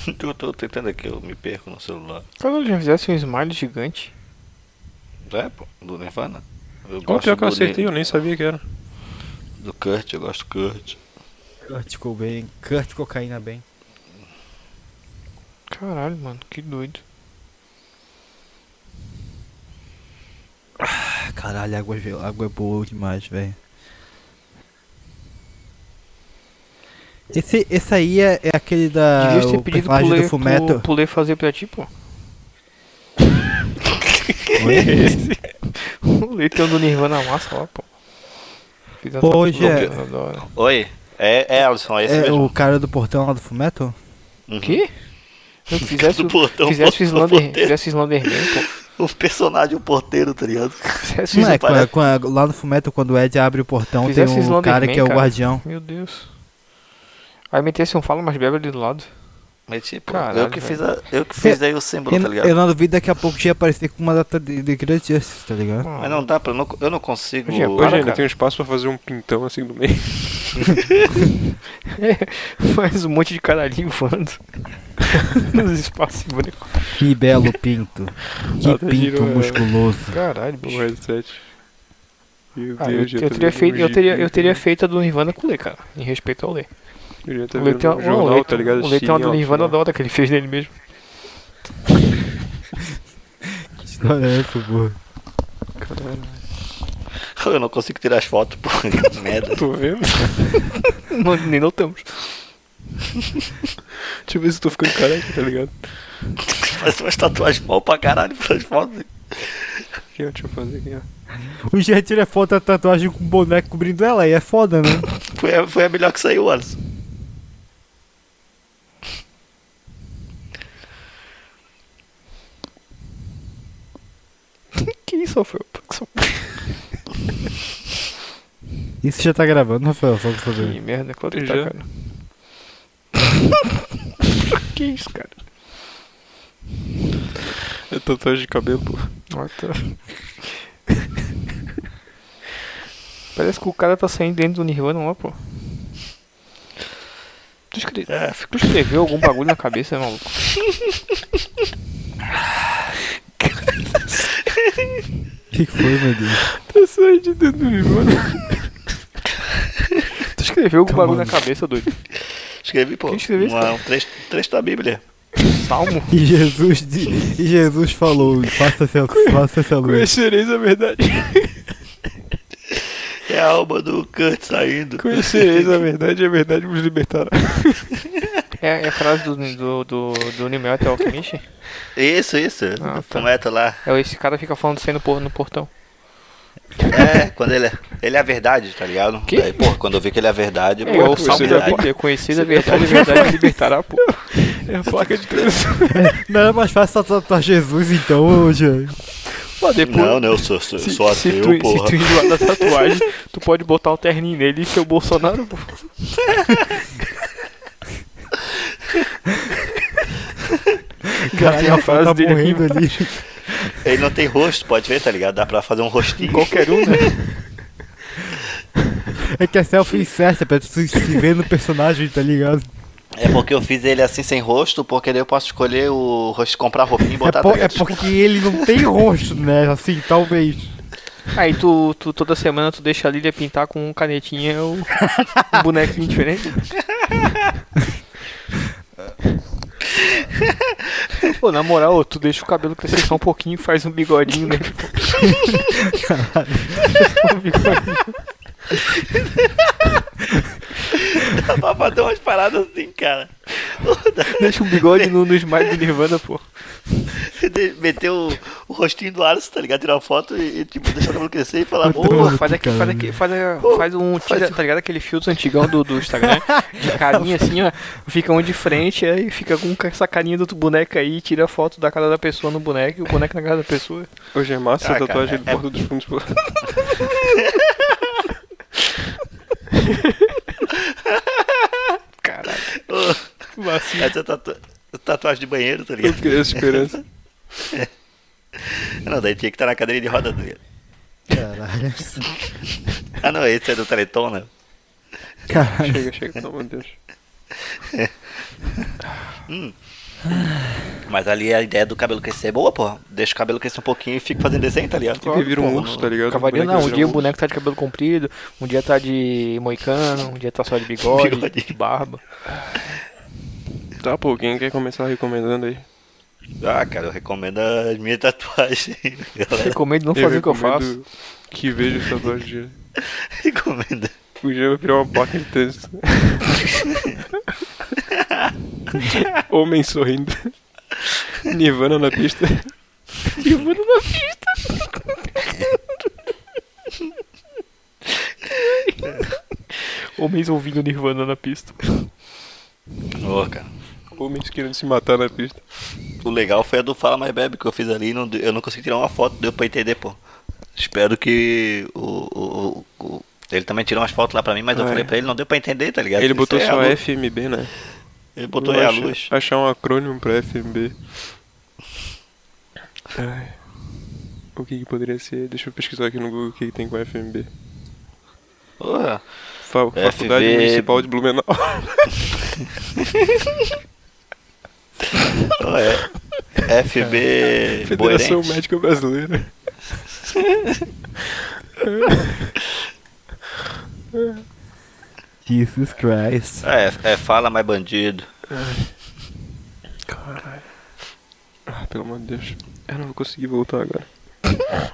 Eu tô tentando aqui, eu me perco no celular. Quando já fizesse um smile gigante. É, pô, do Nirvana. Eu Qual pior que eu do acertei? Eu nem sabia que era. Do Kurt, eu gosto do Kurt. Kurt Cobain, Kurt Cocaína bem. Caralho, mano, que doido. Caralho, água, é- água é boa demais, velho. Esse, esse aí é, é aquele da. Devia ter o pedido pro Lê, do Fumeto. pro, pro Lê fazer pra ti, pô. Oi? o um do Nirvana massa lá, pô. Fiz hoje é-. Oi? É, é Alisson, é esse É mesmo. o cara do portão lá do Fumeto? Uhum. Que? Não, fizesse, Do o- portão, fizesse, o porteiro. fizesse o Slenderman, pô. O personagem, o porteiro, tá ligado? Fizesse Não é, a- com a- lá no Fumeto, quando o Ed abre o portão, Fizesse tem um Slenderman, cara que é o guardião. Meu Deus. Aí metesse um Fala Mais Bebe ali do lado. Mas tipo, Caralho, eu que fiz, a, eu que fiz aí o símbolo, Eu, tá ligado? eu não duvido daqui a pouco já aparecer com uma data de, de Great Justice, tá ligado? Mas não dá pra, eu não, eu não consigo. Hoje ainda tem um espaço pra fazer um pintão assim no meio. Faz um monte de caralhinho voando. Nos espaços branco. Que belo pinto. Que Nada pinto girou, é. musculoso. Caralho, bicho. headset. Meu Ah, eu, Deus, eu teria feito, eu teria, eu teria feito a do Nirvana com o Lê, cara. Em respeito ao Lê. Eu já tá O vendo tem um uma, jornal, o Lê, tá ligado? o Lê tem uma do Nirvana da hora que ele fez nele mesmo. Olha essa, porra. Eu não consigo tirar as fotos, porra. Que merda. Tô vendo? Não, nem notamos. Deixa eu ver se eu tô ficando careca, tá ligado? Faz umas tatuagens mal pra caralho pras fotos. Aqui, ó, deixa eu fazer aqui, ó. O Jean tira foto da tatuagem com o boneco cobrindo ela aí é foda, né? Foi, a- foi a melhor que saiu, Alisson. Que isso, já tá gravando, Rafael, só pra saber. Que merda, claro que Já. tá, cara. que isso, cara? É tatuagem de cabelo, pô. Ah, tá. Parece que o cara tá saindo dentro do Nirvana lá, pô. Tu, escre... tu escreveu algum bagulho na cabeça, maluco? O que, que foi, meu Deus? Tá saindo dentro do Nirvana. tu escreveu algum bagulho na cabeça, doido? Escrevi, pô. Quem escreveu isso, um trecho, trecho da Bíblia. Salmo? E Jesus, e Jesus falou: faça essa, faça essa luz. Conhecereis a verdade. É a alma do Kurt saindo. Conhecereis a verdade e a verdade vos libertará. É, é a frase do, do, do, do New Metal Alchemist? Isso, isso. Ah, tá. Lá. É, esse cara fica falando isso aí no, por- no portão. É, quando ele é. Ele é a verdade, tá ligado? Que? Aí, porra, quando eu vi que ele é a verdade, É, pô, o salmo da Bíblia, conheceis a verdade, a verdade libertará, pô. É a placa de Deus. Não era mais fácil tatuar Jesus então, ô Jean. Pô, depois, Não, não, eu sou, sou, se, sou se ateu, tu, se porra. tu enjoar da tatuagem, tu pode botar o terninho nele e ser o Bolsonaro, pô. Caralho, a a frase tá dele morrendo aqui. ali. Ele não tem rosto, pode ver, tá ligado? Dá pra fazer um rostinho. Qualquer um, né? É que a selfie certa, pra tu se ver no personagem, tá ligado? É porque eu fiz ele assim sem rosto, porque daí eu posso escolher o rosto, comprar roupinha e É, botar po- tá é porque ele não tem rosto, né? Assim, talvez. Aí tu, tu toda semana tu deixa a Lilia pintar com um canetinha o um bonequinho diferente. Pô, na moral, tu deixa o cabelo crescer só um pouquinho e faz um bigodinho nele. pô. um bigodinho. Dá pra fazer umas paradas assim, cara. Deixa um bigode no, no smile do Nirvana, pô. Meter o, o rostinho do Alisson, tá ligado? Tirar uma foto e, e, tipo, deixar o cabelo crescer e falar, Pô, faz, aqui, faz, aqui, faz, faz um. Tira, tá ligado? Aquele filtro antigão do, do Instagram. De carinha assim, ó. Fica um de frente, aí fica com essa carinha do boneco aí, tira a foto da cara da pessoa no boneco e o boneco na cara da pessoa. Hoje é massa Ah, a tatuagem cara, do é- Porto dos Fundos, pô. Caralho. Vacilo. Essa é tatu... tatuagem de banheiro, tá ligado? Eu criança esperança. Não, daí tinha que estar na cadeira de roda, tá ligado? Caralho. Ah, não, esse é do Teleton, né? Caralho. Chega, chega, pelo amor de Deus. Hum. Mas ali a ideia do cabelo crescer é boa, pô. Deixa o cabelo crescer um pouquinho e fica fazendo desenho, tá ligado? Ele vira um Pô, urso, tá ligado? Cavalinho não, um dia o boneco tá de cabelo comprido, um dia tá de moicano, um dia tá só de bigode, Bigode. de barba. Tá, pô, quem quer começar recomendando aí? Ah, cara, eu recomendo as minhas tatuagens. galera. Recomendo não fazer o que eu faço. Que veja essa tatuagem de... Recomendo. O Jean vai virar uma placa de texto. Homem sorrindo. Nirvana na pista. Nirvana na pista. Homens ouvindo Nirvana na pista. Ô, cara. Homens querendo se matar na pista. O legal foi a do Fala Mais Bebe que eu fiz ali. Não, eu não consegui tirar uma foto, deu pra entender, pô. Espero que o. o, o- ele também tirou umas fotos lá pra mim, mas eu Ah, falei é. pra ele, não deu pra entender, tá ligado? Ele Isso botou é só a. FMB, né? Ele botou aí a acho- luz. Achar um acrônimo pra FMB. Ai. O que, que poderia ser? Deixa eu pesquisar aqui no Google o que, que tem com FMB. Porra. Fa Faculdade. Municipal de Blumenau. É. FB. Federação Boerente. Médica Brasileira. Jesus Christ. É, é Fala Mais Bandido. Caralho. Ah, pelo amor de Deus. Eu não vou conseguir voltar agora.